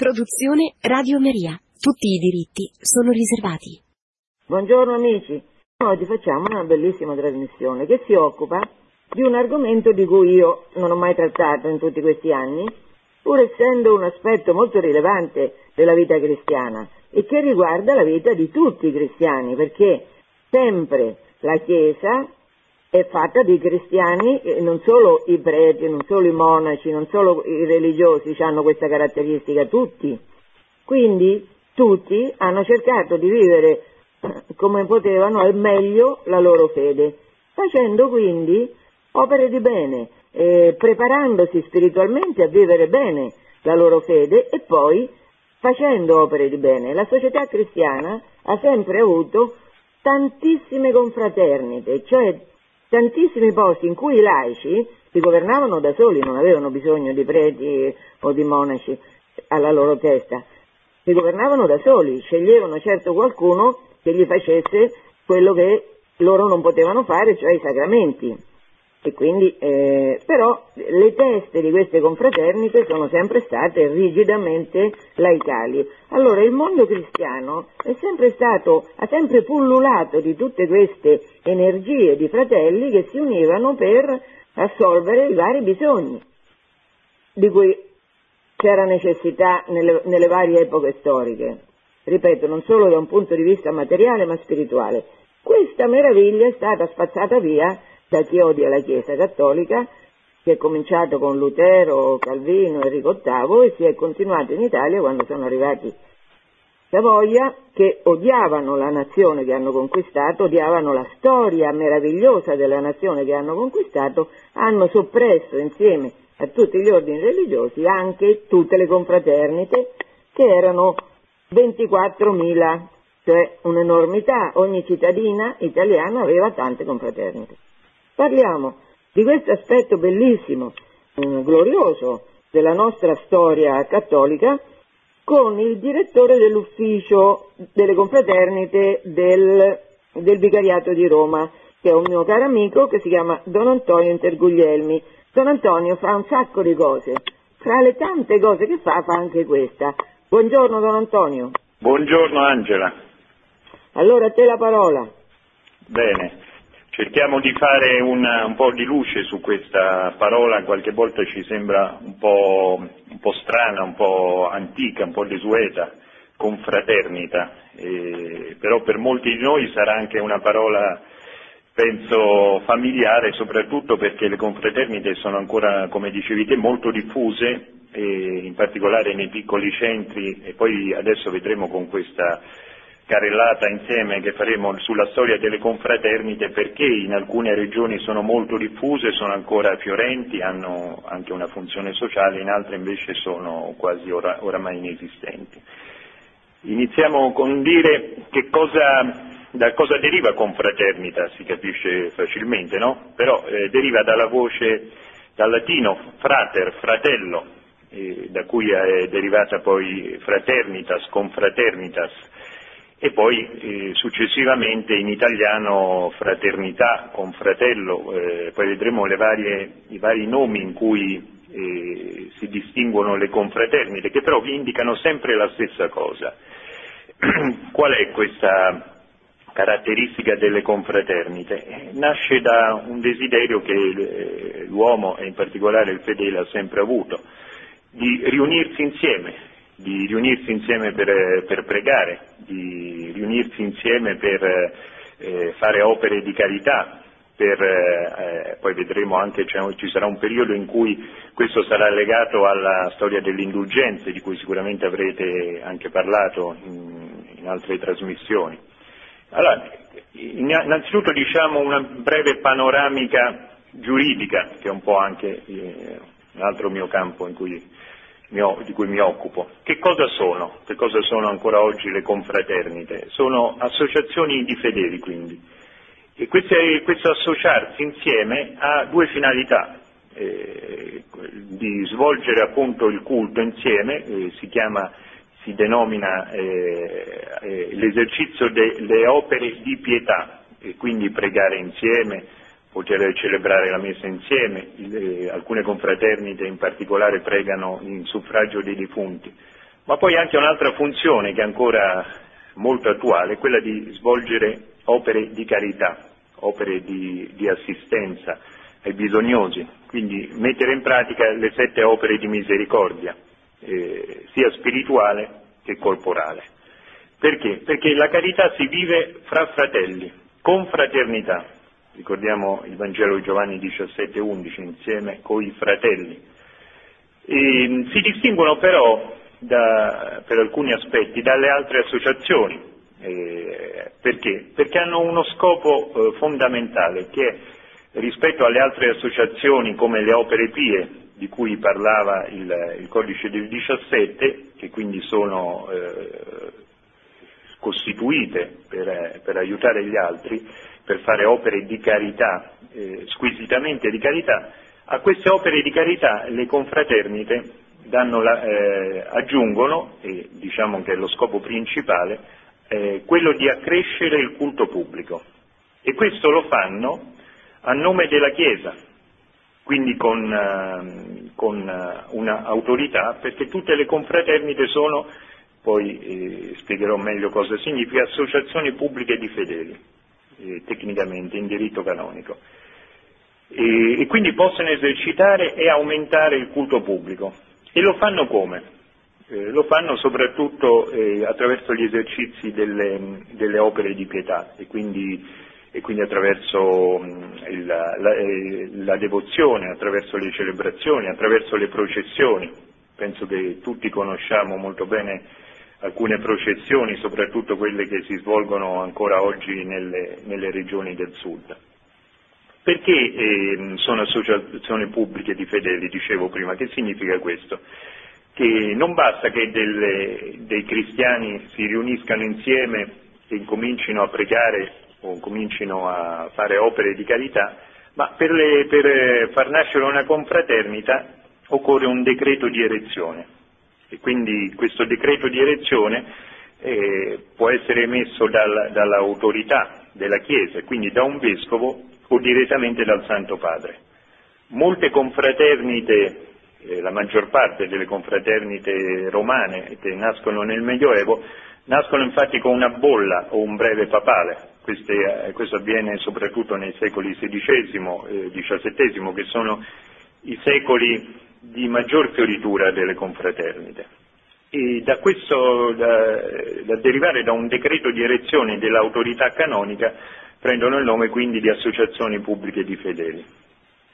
Produzione Radio Maria. Tutti i diritti sono riservati. Buongiorno amici. Oggi facciamo una bellissima trasmissione che si occupa di un argomento di cui io non ho mai trattato in tutti questi anni, pur essendo un aspetto molto rilevante della vita cristiana e che riguarda la vita di tutti i cristiani, perché sempre la Chiesa è fatta di cristiani, non solo i preti, non solo i monaci, non solo i religiosi hanno questa caratteristica, tutti. Quindi tutti hanno cercato di vivere come potevano al meglio la loro fede, facendo quindi opere di bene, eh, preparandosi spiritualmente a vivere bene la loro fede e poi facendo opere di bene. La società cristiana ha sempre avuto tantissime confraternite, cioè tantissimi posti in cui i laici si governavano da soli, non avevano bisogno di preti o di monaci alla loro testa, si governavano da soli, sceglievano certo qualcuno che gli facesse quello che loro non potevano fare, cioè i sacramenti. E quindi, eh, però le teste di queste confraternite sono sempre state rigidamente laicali. Allora il mondo cristiano sempre stato, ha sempre pullulato di tutte queste energie di fratelli che si univano per assolvere i vari bisogni di cui c'era necessità nelle, nelle varie epoche storiche. Ripeto, non solo da un punto di vista materiale ma spirituale. Questa meraviglia è stata spazzata via da chi odia la Chiesa cattolica, che è cominciato con Lutero, Calvino, Enrico VIII e si è continuato in Italia quando sono arrivati Savoia, che odiavano la nazione che hanno conquistato, odiavano la storia meravigliosa della nazione che hanno conquistato, hanno soppresso insieme a tutti gli ordini religiosi anche tutte le confraternite, che erano 24.000, cioè un'enormità, ogni cittadina italiana aveva tante confraternite. Parliamo di questo aspetto bellissimo, eh, glorioso della nostra storia cattolica con il direttore dell'ufficio delle confraternite del, del Vicariato di Roma, che è un mio caro amico che si chiama Don Antonio Interguglielmi. Don Antonio fa un sacco di cose, fra le tante cose che fa fa anche questa. Buongiorno Don Antonio. Buongiorno Angela. Allora a te la parola. Bene. Cerchiamo di fare una, un po' di luce su questa parola, qualche volta ci sembra un po', un po strana, un po' antica, un po' desueta, confraternita, eh, però per molti di noi sarà anche una parola, penso, familiare, soprattutto perché le confraternite sono ancora, come dicevi te, molto diffuse, in particolare nei piccoli centri e poi adesso vedremo con questa carrellata insieme che faremo sulla storia delle confraternite perché in alcune regioni sono molto diffuse, sono ancora fiorenti, hanno anche una funzione sociale, in altre invece sono quasi ora, oramai inesistenti. Iniziamo con dire cosa, da cosa deriva confraternita, si capisce facilmente, no? Però eh, deriva dalla voce, dal latino frater, fratello, eh, da cui è derivata poi fraternitas, confraternitas, e poi eh, successivamente in italiano fraternità, confratello, eh, poi vedremo varie, i vari nomi in cui eh, si distinguono le confraternite, che però vi indicano sempre la stessa cosa. Qual è questa caratteristica delle confraternite? Nasce da un desiderio che eh, l'uomo, e in particolare il fedele, ha sempre avuto, di riunirsi insieme, di riunirsi insieme per, per pregare, di riunirsi insieme per eh, fare opere di carità, per, eh, poi vedremo anche, cioè, ci sarà un periodo in cui questo sarà legato alla storia delle indulgenze, di cui sicuramente avrete anche parlato in, in altre trasmissioni. Allora, innanzitutto diciamo una breve panoramica giuridica, che è un po' anche eh, un altro mio campo in cui di cui mi occupo. Che cosa sono? Che cosa sono ancora oggi le confraternite? Sono associazioni di fedeli quindi. E queste, questo associarsi insieme ha due finalità, eh, di svolgere appunto il culto insieme, eh, si chiama, si denomina eh, eh l'esercizio delle opere di pietà, e quindi pregare insieme, poter celebrare la messa insieme, alcune confraternite in particolare pregano in suffragio dei defunti, ma poi anche un'altra funzione che è ancora molto attuale, quella di svolgere opere di carità, opere di, di assistenza ai bisognosi, quindi mettere in pratica le sette opere di misericordia, eh, sia spirituale che corporale. Perché? Perché la carità si vive fra fratelli, con fraternità. Ricordiamo il Vangelo di Giovanni 17-11, insieme con i fratelli. E, si distinguono però da, per alcuni aspetti dalle altre associazioni. Eh, perché? Perché hanno uno scopo eh, fondamentale che rispetto alle altre associazioni come le opere pie di cui parlava il, il codice del 17, che quindi sono eh, costituite per, per, aiutare gli altri, per fare opere di carità, eh, squisitamente di carità, a queste opere di carità le confraternite la, eh, aggiungono, e diciamo che è lo scopo principale, eh, quello di accrescere il culto pubblico. E questo lo fanno a nome della Chiesa, quindi con, eh, con eh, un'autorità, perché tutte le confraternite sono, poi eh, spiegherò meglio cosa significa, associazioni pubbliche di fedeli, eh, tecnicamente, in diritto canonico. E, e quindi possono esercitare e aumentare il culto pubblico. E lo fanno come? Eh, lo fanno soprattutto eh, attraverso gli esercizi delle, delle, opere di pietà e quindi, e quindi attraverso mh, il, la, la, eh, la, devozione, attraverso le celebrazioni, attraverso le processioni. Penso che tutti conosciamo molto bene alcune processioni, soprattutto quelle che si svolgono ancora oggi nelle, nelle regioni del sud. Perché eh, sono associazioni pubbliche di fedeli, dicevo prima, che significa questo? Che non basta che delle, dei cristiani si riuniscano insieme e incomincino a pregare o comincino a fare opere di carità, ma per, le, per far nascere una confraternita occorre un decreto di erezione e quindi questo decreto di erezione eh, può essere emesso dal, dall'autorità della Chiesa, quindi da un vescovo o direttamente dal Santo Padre. Molte confraternite, eh, la maggior parte delle confraternite romane che nascono nel Medioevo, nascono infatti con una bolla o un breve papale. Queste, eh, questo avviene soprattutto nei secoli XVI e XVII, che sono i secoli di maggior fioritura delle confraternite. E da questo, da, da derivare da un decreto di erezione dell'autorità canonica, prendono il nome quindi di associazioni pubbliche di fedeli.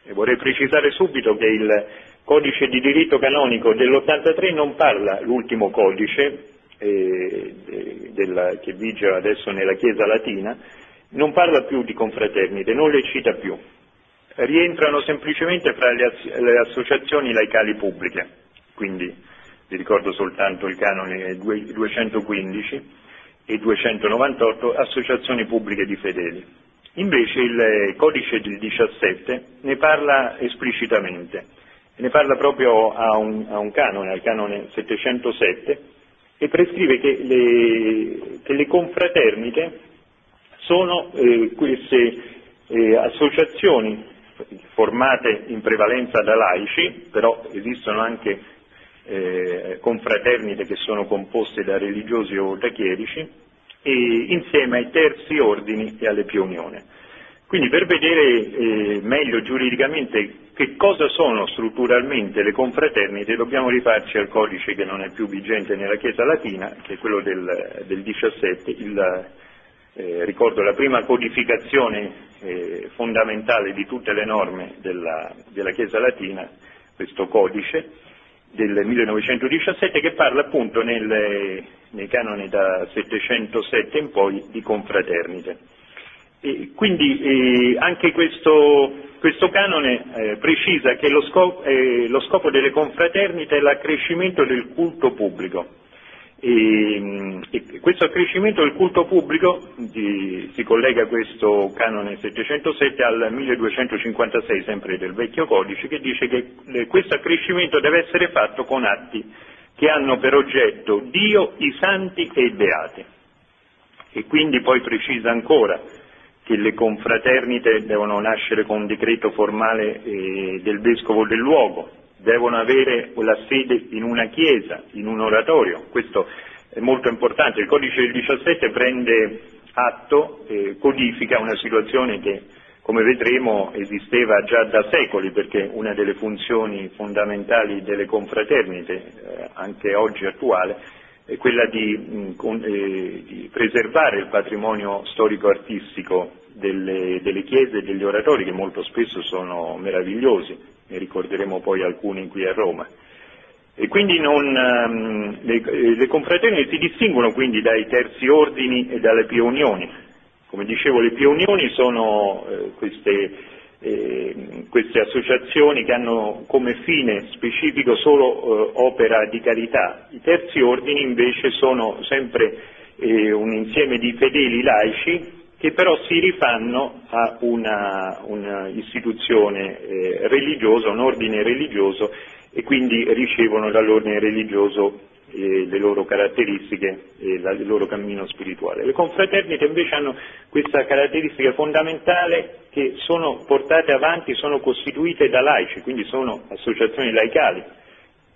E vorrei precisare subito che il codice di diritto canonico dell'83 non parla, l'ultimo codice eh, della, che vige adesso nella Chiesa latina, non parla più di confraternite, non le cita più. Rientrano semplicemente fra le, le associazioni laicali pubbliche, quindi vi ricordo soltanto il canone 215 e 298 associazioni pubbliche di fedeli. Invece il codice del 17 ne parla esplicitamente, ne parla proprio a un, a un canone, al canone 707, e prescrive che le, che le confraternite sono eh, queste eh, associazioni formate in prevalenza da laici, però esistono anche eh, confraternite che sono composte da religiosi o da chierici, e insieme ai terzi ordini e alle pionione. Quindi per vedere eh, meglio giuridicamente che cosa sono strutturalmente le confraternite dobbiamo rifarci al codice che non è più vigente nella Chiesa latina, che è quello del, del 17, il, eh, ricordo la prima codificazione eh, fondamentale di tutte le norme della, della Chiesa latina, questo codice, del 1917 che parla appunto nel, nei canoni da 707 in poi di confraternite. E quindi eh, anche questo, questo canone eh, precisa che lo scopo, eh, lo scopo, delle confraternite è l'accrescimento del culto pubblico. E, e questo accrescimento del culto pubblico di, si collega questo canone 707 al 1256 sempre del vecchio codice che dice che eh, questo accrescimento deve essere fatto con atti che hanno per oggetto Dio, i santi e i beati. E quindi poi precisa ancora che le confraternite devono nascere con decreto formale eh, del vescovo del luogo, devono avere la sede in una chiesa, in un oratorio, questo è molto importante. Il codice del 17 prende atto, eh, codifica una situazione che come vedremo esisteva già da secoli perché una delle funzioni fondamentali delle confraternite, eh, anche oggi attuale, è quella di, mh, eh, di preservare il patrimonio storico-artistico delle, delle, chiese e degli oratori che molto spesso sono meravigliosi, ne ricorderemo poi alcuni qui a Roma. E quindi non, um, le, le confraternite si distinguono quindi dai terzi ordini e dalle pie unioni, come dicevo, le pionioni sono eh, queste, eh, queste, associazioni che hanno come fine specifico solo eh, opera di carità. I terzi ordini invece sono sempre eh, un insieme di fedeli laici che però si rifanno a un'istituzione eh, religiosa, un ordine religioso e quindi ricevono dall'ordine religioso eh, le loro caratteristiche e la, il loro cammino spirituale. Le confraternite invece hanno questa caratteristica fondamentale che sono portate avanti, sono costituite da laici, quindi sono associazioni laicali.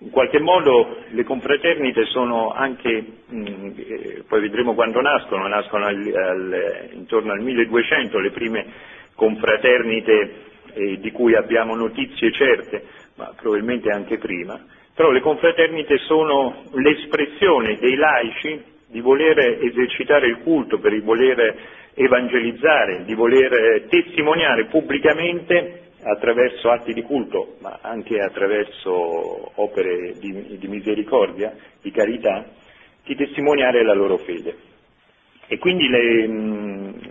In qualche modo le confraternite sono anche, mh, eh, poi vedremo quando nascono, nascono al, al, intorno al 1200 le prime confraternite eh, di cui abbiamo notizie certe, ma probabilmente anche prima, però le confraternite sono l'espressione dei laici di voler esercitare il culto, per il voler evangelizzare, di voler testimoniare pubblicamente attraverso atti di culto, ma anche attraverso opere di, di misericordia, di carità, di testimoniare la loro fede. E quindi le,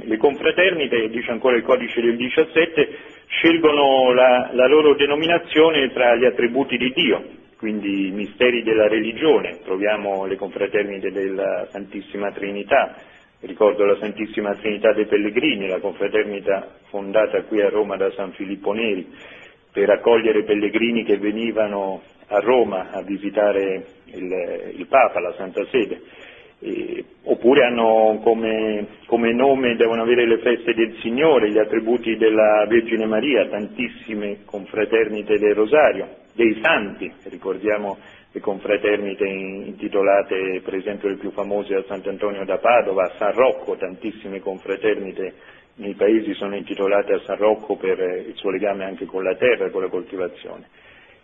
le confraternite, dice ancora il codice del 17, scelgono la, la loro denominazione tra gli attributi di Dio, quindi i misteri della religione, troviamo le confraternite della Santissima Trinità, ricordo la Santissima Trinità dei Pellegrini, la confraternita fondata qui a Roma da San Filippo Neri, per accogliere pellegrini che venivano a Roma a visitare il, il Papa, la Santa Sede. Eh, oppure hanno come, come, nome, devono avere le feste del Signore, gli attributi della Vergine Maria, tantissime confraternite del Rosario, dei santi, ricordiamo le confraternite intitolate per esempio le più famose a Sant'Antonio da Padova, a San Rocco, tantissime confraternite nei paesi sono intitolate a San Rocco per il suo legame anche con la terra e con la coltivazione.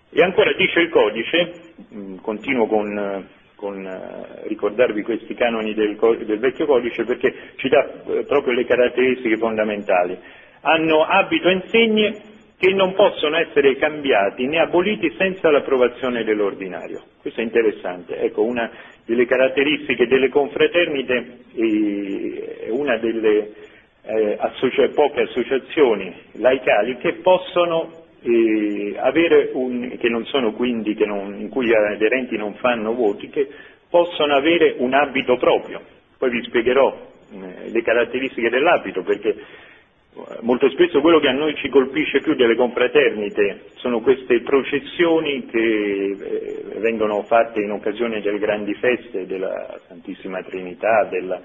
E ancora dice il codice, continuo con con eh, ricordarvi questi canoni del, del, vecchio codice perché ci dà eh, proprio le caratteristiche fondamentali. Hanno abito e insegne che non possono essere cambiati né aboliti senza l'approvazione dell'ordinario. Questo è interessante. Ecco, una delle caratteristiche delle confraternite è una delle eh, associa- poche associazioni laicali che possono eh, un, che non sono quindi, non, in cui gli aderenti non fanno voti, che possono avere un abito proprio. Poi vi spiegherò eh, le caratteristiche dell'abito perché eh, molto spesso quello che a noi ci colpisce più delle confraternite sono queste processioni che eh, vengono fatte in occasione delle grandi feste della Santissima Trinità, della,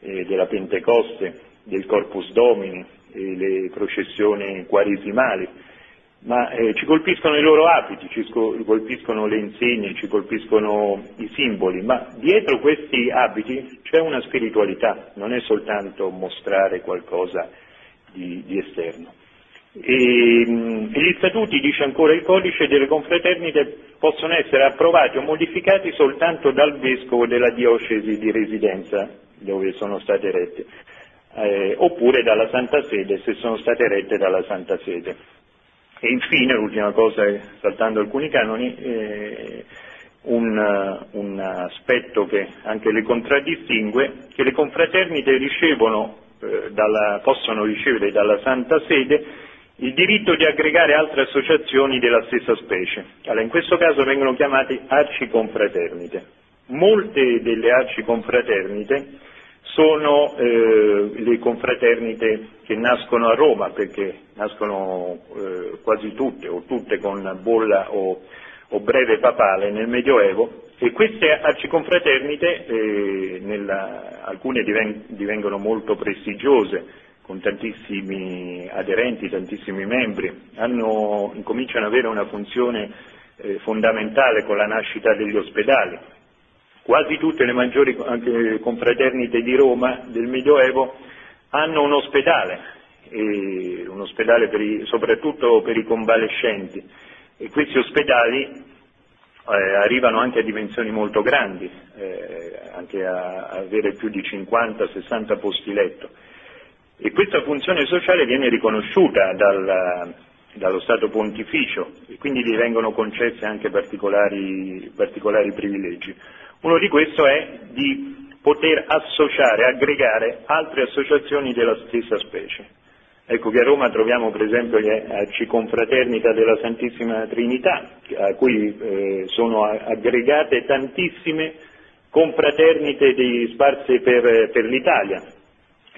eh, della Pentecoste, del Corpus Domini, le processioni quaresimali ma eh, ci colpiscono i loro abiti, ci colpiscono le insegne, ci colpiscono i simboli, ma dietro questi abiti c'è una spiritualità, non è soltanto mostrare qualcosa di, di esterno. E, mh, gli statuti, dice ancora il codice, delle confraternite possono essere approvati o modificati soltanto dal vescovo della diocesi di residenza dove sono state rette, eh, oppure dalla Santa Sede se sono state rette dalla Santa Sede. E infine, l'ultima cosa, saltando alcuni canoni, eh, un, un, aspetto che anche le contraddistingue, che le confraternite ricevono, eh, dalla, possono ricevere dalla Santa Sede il diritto di aggregare altre associazioni della stessa specie. Allora, in questo caso vengono chiamate arciconfraternite. Molte delle arciconfraternite sono eh, le confraternite che nascono a Roma, perché nascono eh, quasi tutte o tutte con bolla o, o, breve papale nel Medioevo e queste arciconfraternite, eh, nella, alcune diven, divengono molto prestigiose, con tantissimi aderenti, tantissimi membri, hanno, incominciano ad avere una funzione eh, fondamentale con la nascita degli ospedali. Quasi tutte le maggiori confraternite di Roma del Medioevo hanno un ospedale, un ospedale per i, soprattutto per i convalescenti e questi ospedali eh, arrivano anche a dimensioni molto grandi, eh, anche a, a avere più di 50-60 posti letto. E questa funzione sociale viene riconosciuta dal, dallo Stato pontificio e quindi gli vengono concessi anche particolari, particolari privilegi. Uno di questi è di poter associare, aggregare altre associazioni della stessa specie. Ecco che a Roma troviamo per esempio le Arciconfraternita della Santissima Trinità, a cui eh, sono aggregate tantissime confraternite sparse per, per l'Italia.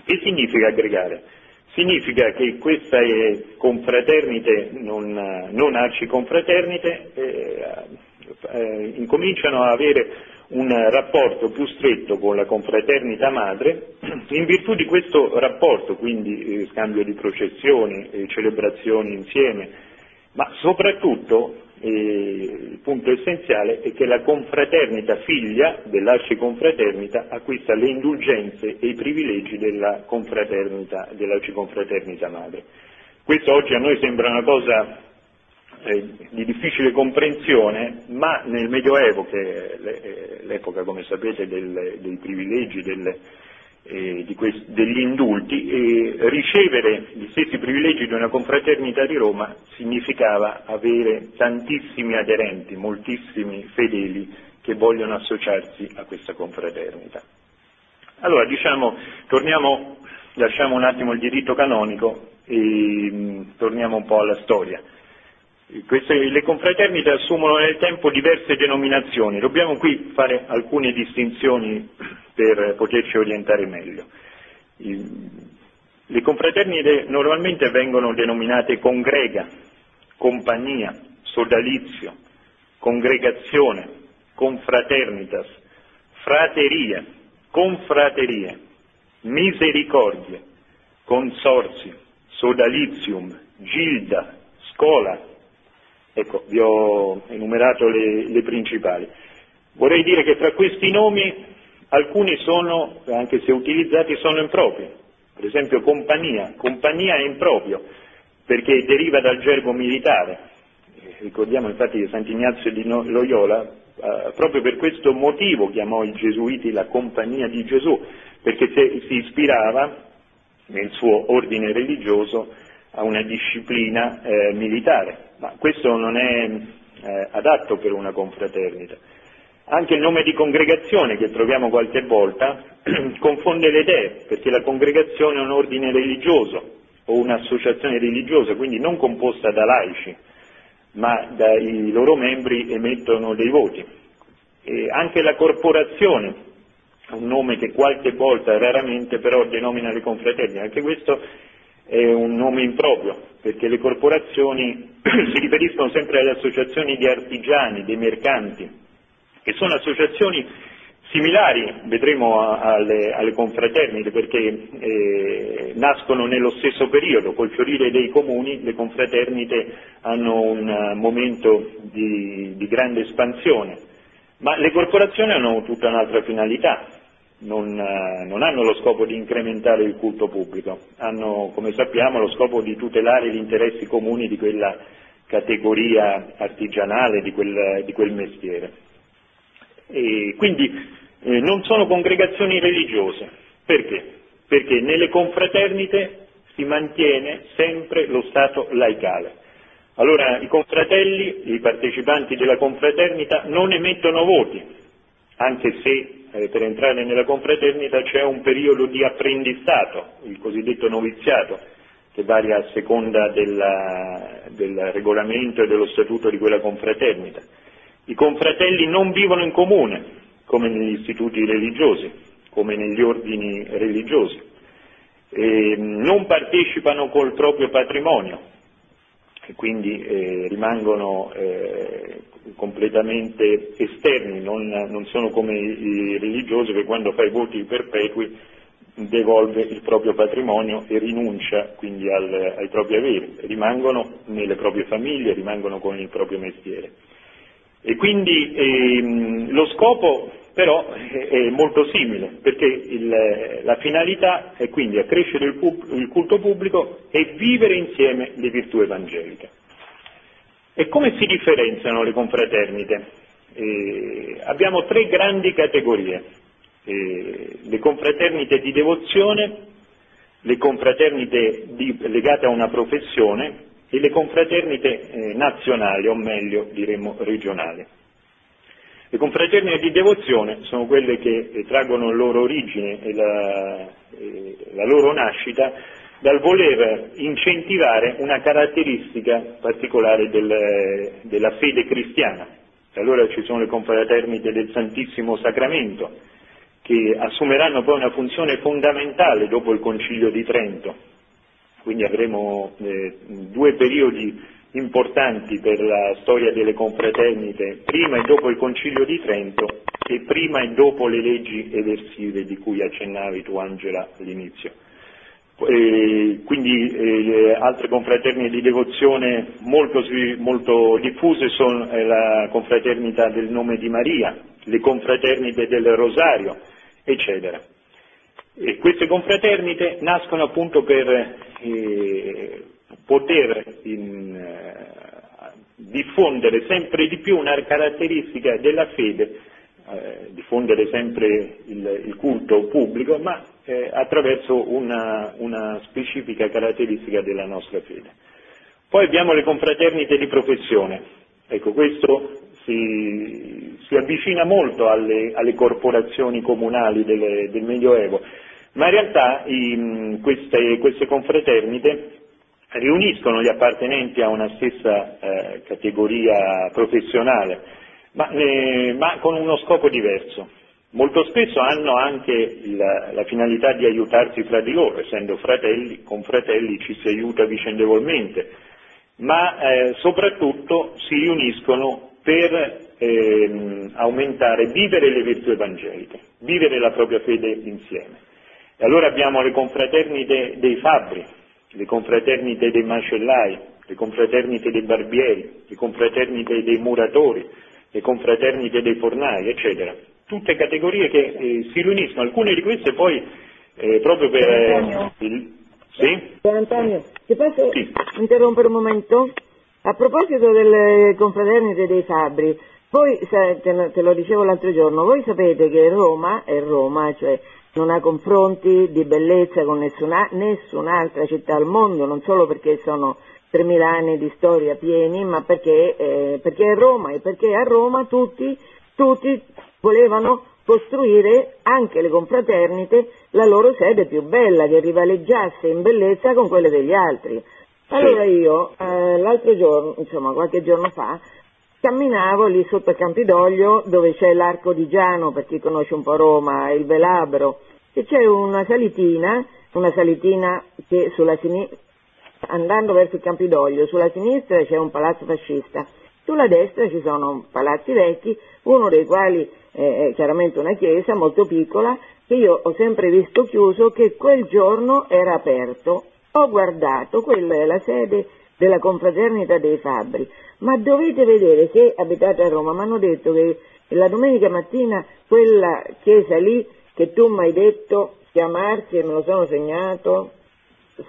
Che significa aggregare? Significa che queste confraternite, non, non arciconfraternite, eh, eh, incominciano a avere un rapporto più stretto con la confraternita madre, in virtù di questo rapporto, quindi eh, scambio di processioni, celebrazioni insieme, ma soprattutto eh, il punto essenziale è che la confraternita figlia dell'arciconfraternita acquista le indulgenze e i privilegi della confraternita, dell'arciconfraternita madre. Questo oggi a noi sembra una cosa eh, di difficile comprensione, ma nel Medioevo, che è eh, l'epoca, come sapete, del, dei privilegi, delle, eh, questi, degli indulti, eh, ricevere gli stessi privilegi di una confraternita di Roma significava avere tantissimi aderenti, moltissimi fedeli che vogliono associarsi a questa confraternita. Allora, diciamo, torniamo, lasciamo un attimo il diritto canonico e mh, mm, torniamo un po' alla storia. Queste, le confraternite assumono nel tempo diverse denominazioni, dobbiamo qui fare alcune distinzioni per poterci orientare meglio. Le confraternite normalmente vengono denominate congrega, compagnia, sodalizio, congregazione, confraternitas, fraterie, confraterie, misericordie, consorzio, sodalizium, gilda, scola, Ecco, vi ho enumerato le, le principali. Vorrei dire che tra questi nomi alcuni sono, anche se utilizzati, sono impropri. Per esempio compagnia, compagnia è improprio perché deriva dal gergo militare. Ricordiamo infatti che Sant'Ignazio di Loyola eh, proprio per questo motivo chiamò i gesuiti la compagnia di Gesù, perché si ispirava nel suo ordine religioso a una disciplina eh, militare ma questo non è eh, adatto per una confraternita. Anche il nome di congregazione che troviamo qualche volta confonde le idee, perché la congregazione è un ordine religioso o un'associazione religiosa, quindi non composta da laici, ma dai loro membri emettono dei voti. E anche la corporazione, un nome che qualche volta, raramente però denomina le confraternite, anche questo è un nome improprio, perché le corporazioni si riferiscono sempre alle associazioni di artigiani, dei mercanti, che sono associazioni similari, vedremo, alle, alle confraternite, perché eh, nascono nello stesso periodo, col fiorire dei comuni le confraternite hanno un uh, momento di, di grande espansione, ma le corporazioni hanno tutta un'altra finalità, non, eh, non, hanno lo scopo di incrementare il culto pubblico, hanno, come sappiamo, lo scopo di tutelare gli interessi comuni di quella categoria artigianale, di quel, di quel mestiere. E quindi eh, non sono congregazioni religiose. Perché? Perché nelle confraternite si mantiene sempre lo stato laicale. Allora i confratelli, i partecipanti della confraternita non emettono voti, anche se eh, per entrare nella confraternita c'è un periodo di apprendistato, il cosiddetto noviziato, che varia a seconda della, del regolamento e dello statuto di quella confraternita. I confratelli non vivono in comune, come negli istituti religiosi, come negli ordini religiosi, e non partecipano col proprio patrimonio, e quindi eh, rimangono eh, completamente esterni, non, non, sono come i religiosi che quando fa i voti perpetui devolve il proprio patrimonio e rinuncia quindi al, ai propri averi, rimangono nelle proprie famiglie, rimangono con il proprio mestiere. E quindi ehm, lo scopo però è molto simile, perché il, la finalità è quindi accrescere il, il culto pubblico e vivere insieme le virtù evangeliche. E come si differenziano le confraternite? Eh, abbiamo tre grandi categorie, eh, le confraternite di devozione, le confraternite di, legate a una professione e le confraternite eh, nazionali, o meglio diremmo regionali. Le confraternite di devozione sono quelle che eh, traggono la loro origine e la, eh, la loro nascita dal voler incentivare una caratteristica particolare del, della fede cristiana. Allora ci sono le confraternite del Santissimo Sacramento, che assumeranno poi una funzione fondamentale dopo il Concilio di Trento. Quindi avremo eh, due periodi importanti per la storia delle confraternite, prima e dopo il Concilio di Trento e prima e dopo le leggi eversive di cui accennavi tu Angela all'inizio. Quindi eh, altre confraternite di devozione molto, molto diffuse sono eh, la confraternita del nome di Maria, le confraternite del Rosario, eccetera. E queste confraternite nascono appunto per eh, poter in, eh, diffondere sempre di più una caratteristica della fede, eh, diffondere sempre il, il, culto pubblico, ma eh, attraverso una, una specifica caratteristica della nostra fede. Poi abbiamo le confraternite di professione. Ecco, questo si, si avvicina molto alle, alle corporazioni comunali del, del, Medioevo, ma in realtà in queste, queste confraternite riuniscono gli appartenenti a una stessa eh, categoria professionale, ma, eh, ma, con uno scopo diverso. Molto spesso hanno anche la, la, finalità di aiutarsi fra di loro, essendo fratelli, con fratelli ci si aiuta vicendevolmente, ma eh, soprattutto si riuniscono per ehm, aumentare, vivere le virtù evangeliche, vivere la propria fede insieme. E allora abbiamo le confraternite dei fabbri, le confraternite dei macellai, le confraternite dei barbieri, le confraternite dei muratori, le confraternite dei fornai, eccetera. Tutte categorie che eh, si riuniscono, alcune di queste poi eh, proprio per... Eh, il... Sì? Antonio, ti posso sì. interrompere un momento? A proposito delle confraternite dei fabbri, voi, te lo dicevo l'altro giorno, voi sapete che Roma è Roma, cioè non ha confronti di bellezza con nessuna, nessun'altra città al mondo, non solo perché sono 3.000 anni di storia pieni, ma perché, eh, perché è Roma e perché a Roma tutti, tutti volevano costruire anche le confraternite la loro sede più bella, che rivaleggiasse in bellezza con quelle degli altri. Allora io eh, l'altro giorno, insomma qualche giorno fa, camminavo lì sotto il Campidoglio dove c'è l'arco di Giano, per chi conosce un po' Roma, il Velabro, e c'è una salitina, una salitina che sulla sinistra, andando verso il Campidoglio, sulla sinistra c'è un palazzo fascista, sulla destra ci sono palazzi vecchi, uno dei quali è chiaramente una chiesa molto piccola, che io ho sempre visto chiuso, che quel giorno era aperto. Ho guardato, quella è la sede della confraternita dei fabbri ma dovete vedere se abitate a Roma, mi hanno detto che la domenica mattina quella chiesa lì che tu mi hai detto chiamarsi, e me lo sono segnato,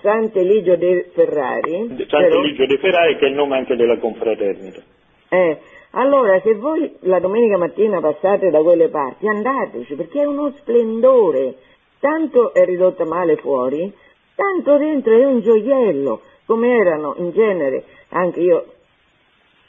Sant'Eligio de Ferrari. Sant'Eligio de Ferrari che è il nome anche della confraternita. Eh, allora se voi la domenica mattina passate da quelle parti andateci perché è uno splendore, tanto è ridotta male fuori, tanto dentro è un gioiello, come erano in genere, anche io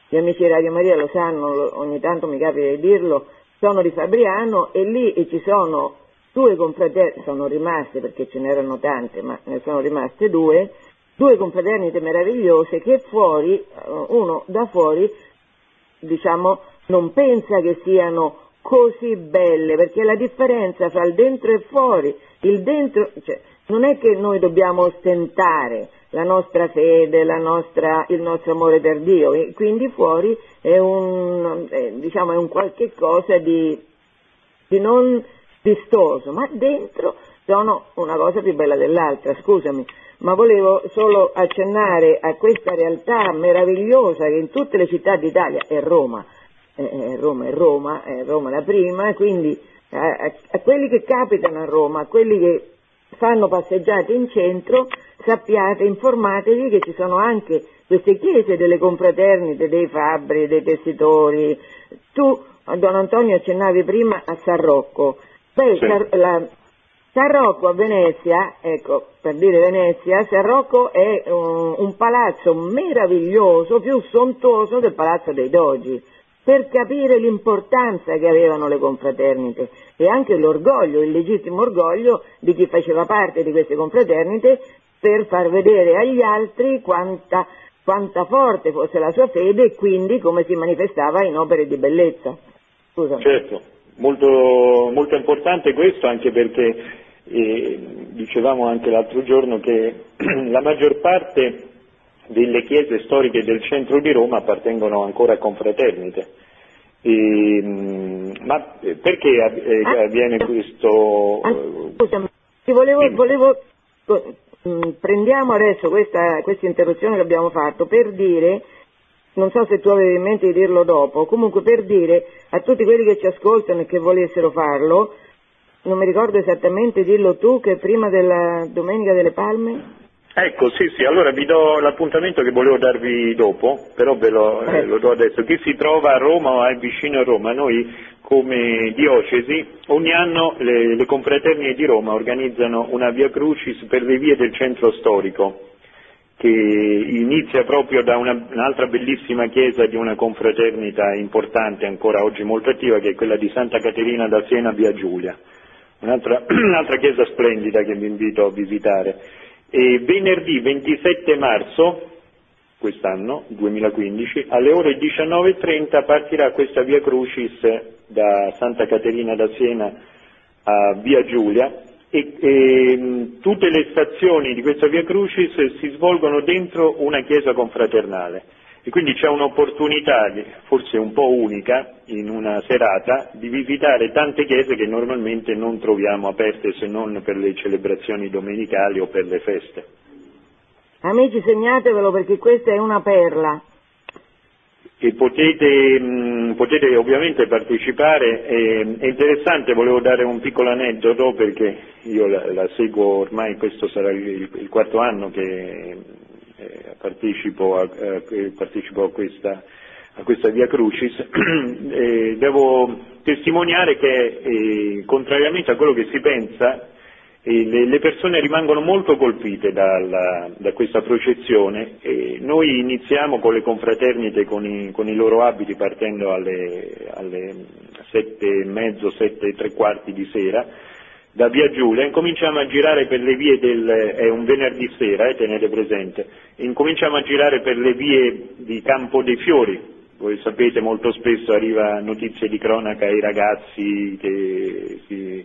gli amici di Radio Maria lo sanno, ogni tanto mi capita di dirlo, sono di Fabriano e lì ci sono due confraternite, sono rimaste perché ce n'erano tante, ma ne sono rimaste due, due confraternite meravigliose che fuori, eh, uno da fuori, diciamo, non pensa che siano così belle, perché la differenza fra il dentro e fuori, il dentro, cioè, non è che noi dobbiamo ostentare, la nostra fede, la nostra, il nostro amore per Dio, e quindi fuori è un, eh, diciamo, è un qualche cosa di, di non vistoso, ma dentro sono una cosa più bella dell'altra, scusami, ma volevo solo accennare a questa realtà meravigliosa che in tutte le città d'Italia, e Roma, eh, Roma è Roma, è Roma la prima, quindi a, a, quelli che capitano a Roma, a quelli che fanno passeggiate in centro, sappiate, informatevi che ci sono anche queste chiese delle confraternite, dei fabbri, dei tessitori. Tu, Don Antonio, accennavi prima a San Rocco. Beh, sì. San, la, San Rocco a Venezia, ecco, per dire Venezia, San Rocco è un, un palazzo meraviglioso, più sontuoso del Palazzo dei Dogi per capire l'importanza che avevano le confraternite e anche l'orgoglio, il legittimo orgoglio di chi faceva parte di queste confraternite per far vedere agli altri quanta, quanta forte fosse la sua fede e quindi come si manifestava in opere di bellezza. Scusami. Certo, molto, molto importante questo anche perché eh, dicevamo anche l'altro giorno che la maggior parte delle chiese storiche del centro di Roma appartengono ancora a confraternite. E, ma perché avviene questo? Scusami, volevo, volevo, prendiamo adesso questa, questa interruzione che abbiamo fatto per dire, non so se tu avevi in mente di dirlo dopo, comunque per dire a tutti quelli che ci ascoltano e che volessero farlo, non mi ricordo esattamente, dillo tu che prima della Domenica delle Palme. Ecco, sì, sì, allora vi do l'appuntamento che volevo darvi dopo, però ve lo, eh, lo do adesso. Chi si trova a Roma o è vicino a Roma, noi come diocesi ogni anno le, le confraternite di Roma organizzano una via crucis per le vie del centro storico che inizia proprio da una, un'altra bellissima chiesa di una confraternita importante ancora oggi molto attiva che è quella di Santa Caterina da Siena via Giulia, un'altra, un'altra chiesa splendida che vi invito a visitare. E venerdì 27 marzo quest'anno, 2015, alle ore 19.30 partirà questa via Crucis da Santa Caterina da Siena a via Giulia e, e tutte le stazioni di questa via Crucis si svolgono dentro una chiesa confraternale e quindi c'è un'opportunità, forse un po' unica, in una serata, di visitare tante chiese che normalmente non troviamo aperte se non per le celebrazioni domenicali o per le feste. Amici segnatevelo perché questa è una perla. E potete, mh, potete ovviamente partecipare, eh, è interessante, volevo dare un piccolo aneddoto perché io la, la seguo ormai, questo sarà il, il quarto anno che eh, partecipo, a, partecipo a, questa, a, questa, Via Crucis, eh, devo testimoniare che, eh, contrariamente a quello che si pensa, le, persone rimangono molto colpite dalla, da questa processione e noi iniziamo con le confraternite con i, con i loro abiti partendo alle, alle sette e mezzo, sette e tre quarti di sera da via Giulia, incominciamo a girare per le vie del, è un venerdì sera, eh, tenete presente, incominciamo a girare per le vie di Campo dei Fiori, voi sapete molto spesso arriva notizie di cronaca ai ragazzi che si,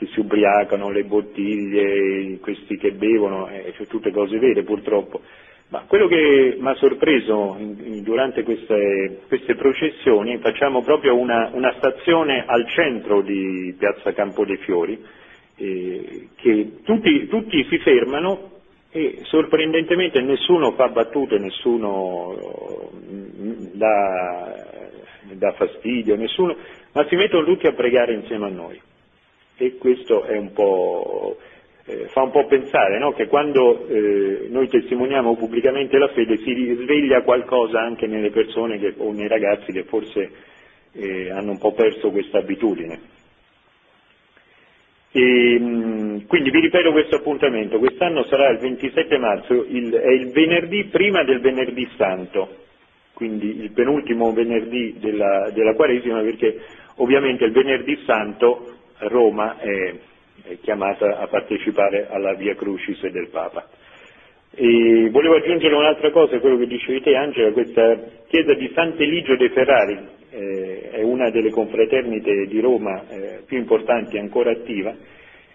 che si ubriacano, le bottiglie, questi che bevono, eh, tutte cose vere purtroppo. Ma quello che mi ha sorpreso durante queste, queste, processioni, facciamo proprio una, una stazione al centro di Piazza Campo dei Fiori, eh, che tutti, tutti, si fermano e sorprendentemente nessuno fa battute, nessuno mm, dà, dà fastidio, nessuno, ma si mettono tutti a pregare insieme a noi. E questo un eh, fa un po' pensare no? che quando eh, noi testimoniamo pubblicamente la fede si risveglia qualcosa anche nelle persone che, o nei ragazzi che forse eh, hanno un po' perso questa abitudine. E, mm, quindi vi ripeto questo appuntamento, quest'anno sarà il 27 marzo, il, è il venerdì prima del venerdì santo, quindi il penultimo venerdì della, della Quaresima perché ovviamente il venerdì santo Roma è, è chiamata a partecipare alla Via Crucis del Papa. E volevo aggiungere un'altra cosa, quello che dicevi te Angela, questa chiesa di Sant'Eligio dei Ferrari, eh, è una delle confraternite di Roma eh, più importanti ancora attiva,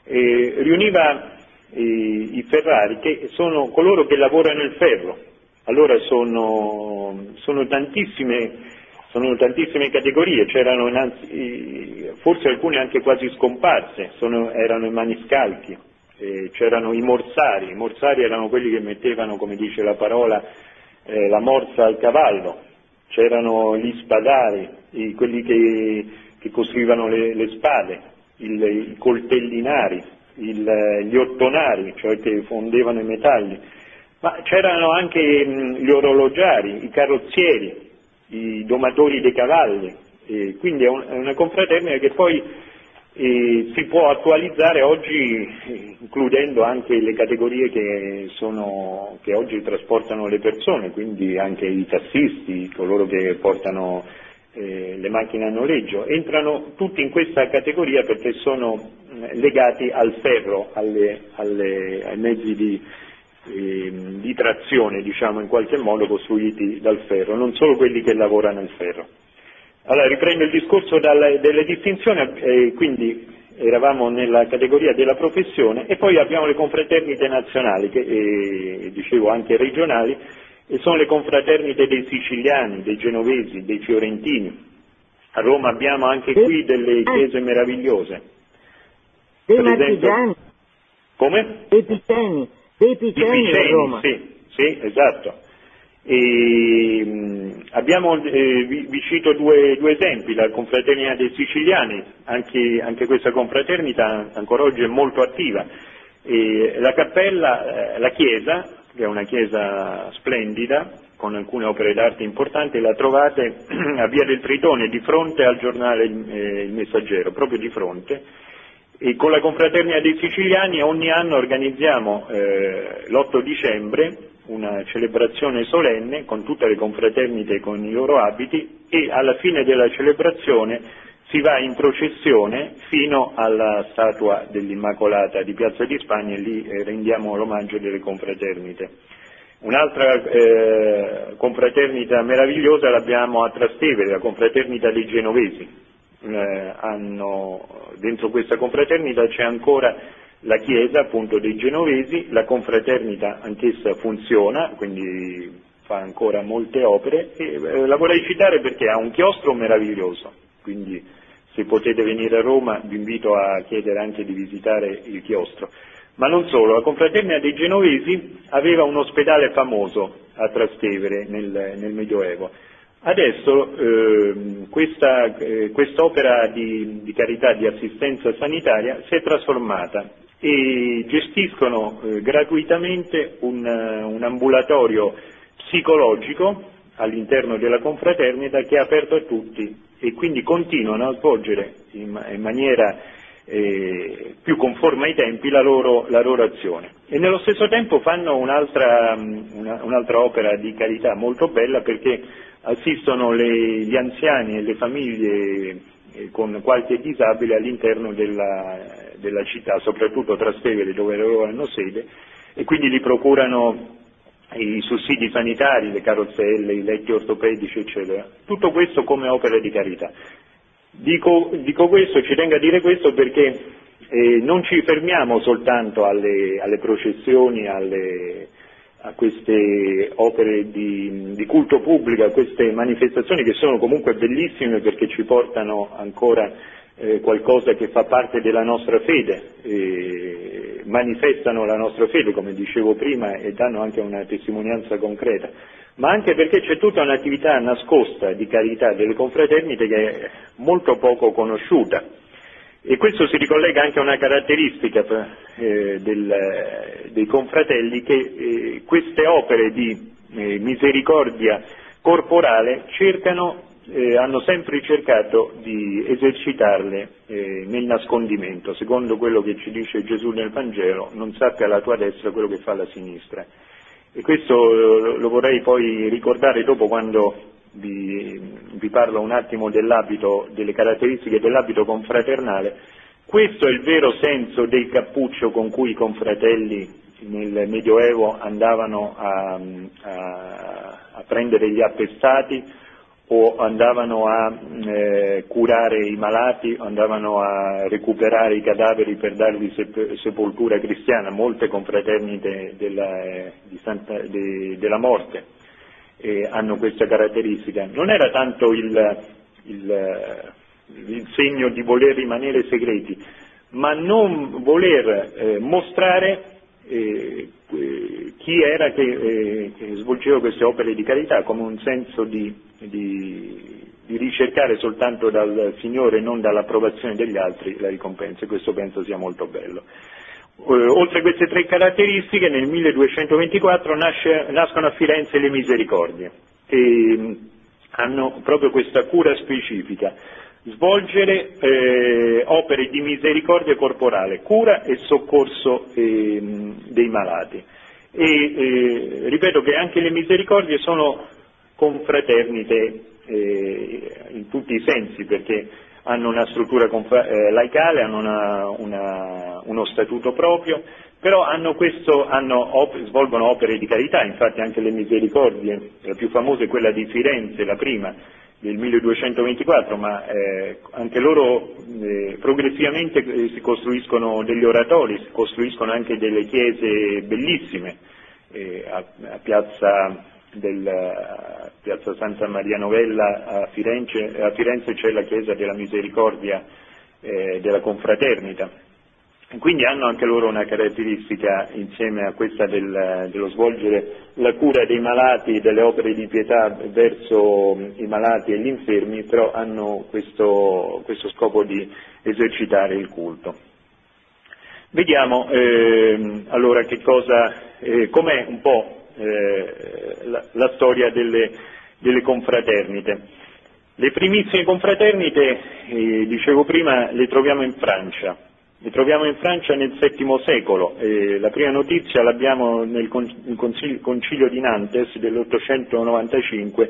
eh, riuniva i Ferrari che sono coloro che lavorano il ferro. Allora sono, sono, tantissime, sono tantissime, categorie, c'erano innanzi, forse alcune anche quasi scomparse, sono, erano i maniscalchi, eh, c'erano i morsari, i morsari erano quelli che mettevano, come dice la parola, eh, la morsa al cavallo, c'erano gli spadari, quelli che, che costruivano le, le spade, il, i coltellinari, il, gli ottonari, cioè che fondevano i metalli, ma c'erano anche gli orologiari, i carrozzieri, i domatori dei cavalli, e quindi è, un, è una confraternita che poi eh, si può attualizzare oggi includendo anche le categorie che, sono, che, oggi trasportano le persone, quindi anche i tassisti, coloro che portano eh, le macchine a noleggio, entrano tutti in questa categoria perché sono legati al ferro, alle, alle, ai mezzi di, eh, di trazione, diciamo in qualche modo costruiti dal ferro, non solo quelli che lavorano il ferro. Allora riprendo il discorso dalle, delle distinzioni, eh, quindi eravamo nella categoria della professione e poi abbiamo le confraternite nazionali, che, eh, dicevo anche regionali, e sono le confraternite dei siciliani, dei genovesi, dei fiorentini. A Roma abbiamo anche qui delle chiese meravigliose. Dei marchigiani. Come? Dei piceni. Dei piceni, a Roma. Sì, sì, esatto. E, abbiamo, eh, vi, vi, cito due, due, esempi, la confraternita dei siciliani, anche, anche, questa confraternita ancora oggi è molto attiva. E la cappella, eh, la chiesa, che è una chiesa splendida, con alcune opere d'arte importanti, la trovate a Via del Tritone, di fronte al giornale eh, Il Messaggero, proprio di fronte. E con la confraternita dei siciliani ogni anno organizziamo eh, l'8 dicembre una celebrazione solenne con tutte le confraternite con i loro abiti e alla fine della celebrazione si va in processione fino alla statua dell'Immacolata di Piazza di Spagna e lì eh, rendiamo l'omaggio delle confraternite. Un'altra eh, confraternita meravigliosa l'abbiamo a Trastevere, la confraternita dei genovesi. Eh, hanno, dentro questa confraternita c'è ancora la chiesa appunto dei genovesi, la confraternita anch'essa funziona, quindi fa ancora molte opere e eh, la vorrei citare perché ha un chiostro meraviglioso, quindi se potete venire a Roma vi invito a chiedere anche di visitare il chiostro. Ma non solo, la confraternita dei genovesi aveva un ospedale famoso a Trastevere nel, nel Medioevo. Adesso eh, questa, eh, quest'opera di, di carità, di assistenza sanitaria si è trasformata e gestiscono eh, gratuitamente un, un, ambulatorio psicologico all'interno della confraternita che è aperto a tutti e quindi continuano a svolgere in, in maniera eh, più conforme ai tempi la loro, la loro, azione. E nello stesso tempo fanno un'altra, una, un'altra opera di carità molto bella perché assistono le, gli anziani e le famiglie eh, con qualche disabile all'interno della, della città, soprattutto Trastevere dove loro hanno sede, e quindi gli procurano i sussidi sanitari, le carrozzelle, i letti ortopedici, eccetera. Tutto questo come opera di carità. Dico, dico questo, ci tengo a dire questo perché eh, non ci fermiamo soltanto alle, alle processioni, alle, a queste opere di, di, culto pubblico, a queste manifestazioni che sono comunque bellissime perché ci portano ancora eh, qualcosa che fa parte della nostra fede, eh, manifestano la nostra fede, come dicevo prima, e danno anche una testimonianza concreta, ma anche perché c'è tutta un'attività nascosta di carità delle confraternite che è molto poco conosciuta. E questo si ricollega anche a una caratteristica eh, del, dei confratelli che eh, queste opere di eh, misericordia corporale cercano, eh, hanno sempre cercato di esercitarle eh, nel nascondimento, secondo quello che ci dice Gesù nel Vangelo, non sappia la tua destra quello che fa la sinistra. E questo eh, lo vorrei poi ricordare dopo quando vi, vi parlo un attimo dell'abito, delle caratteristiche dell'abito confraternale, questo è il vero senso del cappuccio con cui i confratelli nel Medioevo andavano a, a, a prendere gli appestati o andavano a eh, curare i malati, andavano a recuperare i cadaveri per dargli sepoltura cristiana, molte confraternite della, eh, Santa, de, della morte eh, hanno questa caratteristica. Non era tanto il, il, il, segno di voler rimanere segreti, ma non voler eh, mostrare eh, chi era che, eh, che, svolgeva queste opere di carità come un senso di, di, di, ricercare soltanto dal Signore e non dall'approvazione degli altri la ricompensa e questo penso sia molto bello. Eh, oltre a queste tre caratteristiche nel 1224 nasce, nascono a Firenze le misericordie che hanno proprio questa cura specifica svolgere eh, opere di misericordia corporale, cura e soccorso eh, dei malati. E eh, ripeto che anche le misericordie sono confraternite eh, in tutti i sensi, perché hanno una struttura eh, laicale, hanno una, una, uno statuto proprio, però hanno questo, hanno op svolgono opere di carità, infatti anche le misericordie, la più famosa è quella di Firenze, la prima, del 1224, ma eh, anche loro eh, progressivamente eh, si costruiscono degli oratori, si costruiscono anche delle chiese bellissime eh, a, a, piazza, del, a, piazza, Santa Maria Novella a Firenze, a Firenze c'è la chiesa della Misericordia eh, della Confraternita quindi hanno anche loro una caratteristica insieme a questa del, dello svolgere la cura dei malati, delle opere di pietà verso i malati e gli infermi, però hanno questo, questo scopo di esercitare il culto. Vediamo eh, allora che cosa, eh, com'è un po' eh, la, la, storia delle, delle, confraternite. Le primissime confraternite, eh, dicevo prima, le troviamo in Francia, mi troviamo in Francia nel VII secolo, eh, la prima notizia l'abbiamo nel concilio, concilio di Nantes dell'895,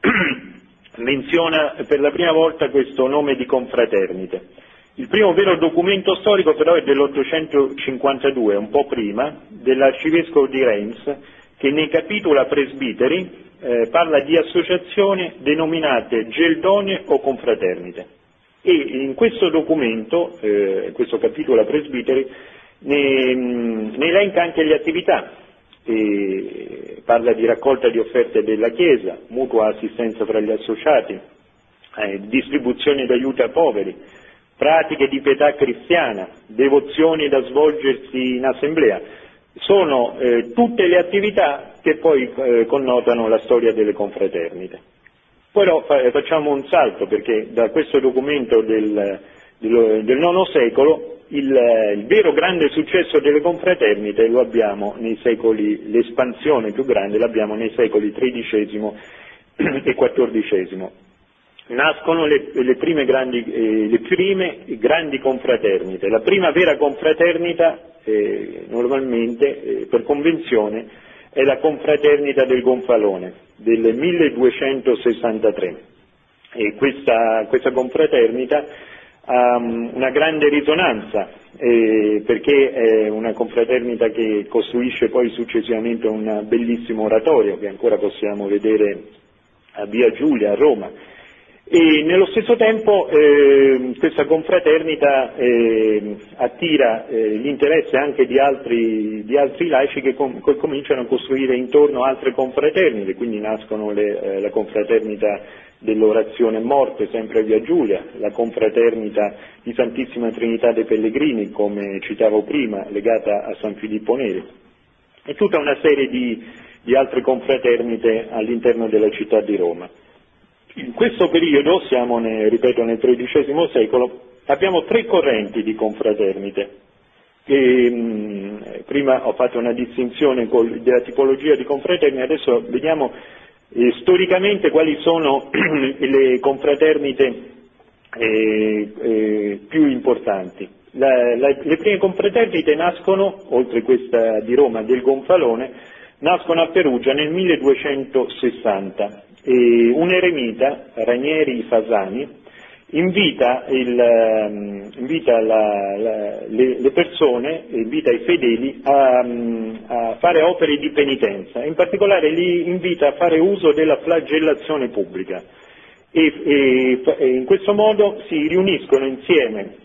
menziona per la prima volta questo nome di confraternite. Il primo vero documento storico però è dell'852, un po' prima, dell'arcivescovo di Reims, che nei capitula presbiteri eh, parla di associazioni denominate geldonie o confraternite e in questo documento, eh, questo capitolo a presbiteri, ne, ne elenca anche le attività, e parla di raccolta di offerte della Chiesa, mutua assistenza fra gli associati, eh, distribuzione d'aiuti ai poveri, pratiche di pietà cristiana, devozioni da svolgersi in assemblea. Sono eh, tutte le attività che poi eh, connotano la storia delle confraternite. Poi no, facciamo un salto perché da questo documento del, del, del IX secolo il, il, vero grande successo delle confraternite lo abbiamo nei secoli, l'espansione più grande l'abbiamo nei secoli XIII e XIV. Nascono le, le, prime, grandi, eh, le prime grandi confraternite. La prima vera confraternita eh, normalmente, eh, per convenzione, è la confraternita del Gonfalone del 1263 e questa, questa confraternita ha um, una grande risonanza eh, perché è una confraternita che costruisce poi successivamente un bellissimo oratorio che ancora possiamo vedere a Via Giulia a Roma e nello stesso tempo eh, questa confraternita eh, attira eh, l'interesse anche di altri, di altri laici che com- cominciano a costruire intorno altre confraternite, quindi nascono le, eh, la confraternita dell'orazione morte, sempre a Via Giulia, la confraternita di Santissima Trinità dei Pellegrini, come citavo prima, legata a San Filippo Neri, e tutta una serie di, di altre confraternite all'interno della città di Roma. In questo periodo, siamo nel, ripeto nel XIII secolo, abbiamo tre correnti di confraternite. E, mh, prima ho fatto una distinzione col, della tipologia di confraternite, adesso vediamo eh, storicamente quali sono le confraternite eh, eh, più importanti. La, la, le prime confraternite nascono, oltre questa di Roma del Gonfalone, nascono a Perugia nel 1260 e un eremita, Ranieri Fasani, invita, il, ehm, invita la, la, le, le, persone, invita i fedeli a, a, fare opere di penitenza, in particolare li invita a fare uso della flagellazione pubblica. E, e, e in questo modo si riuniscono insieme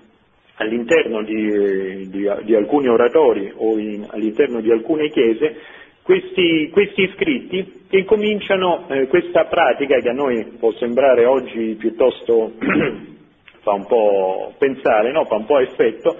all'interno di, di, di alcuni oratori o in, all'interno di alcune chiese questi, questi iscritti che cominciano eh, questa pratica che a noi può sembrare oggi piuttosto fa un po' pensare, no? fa un po' effetto,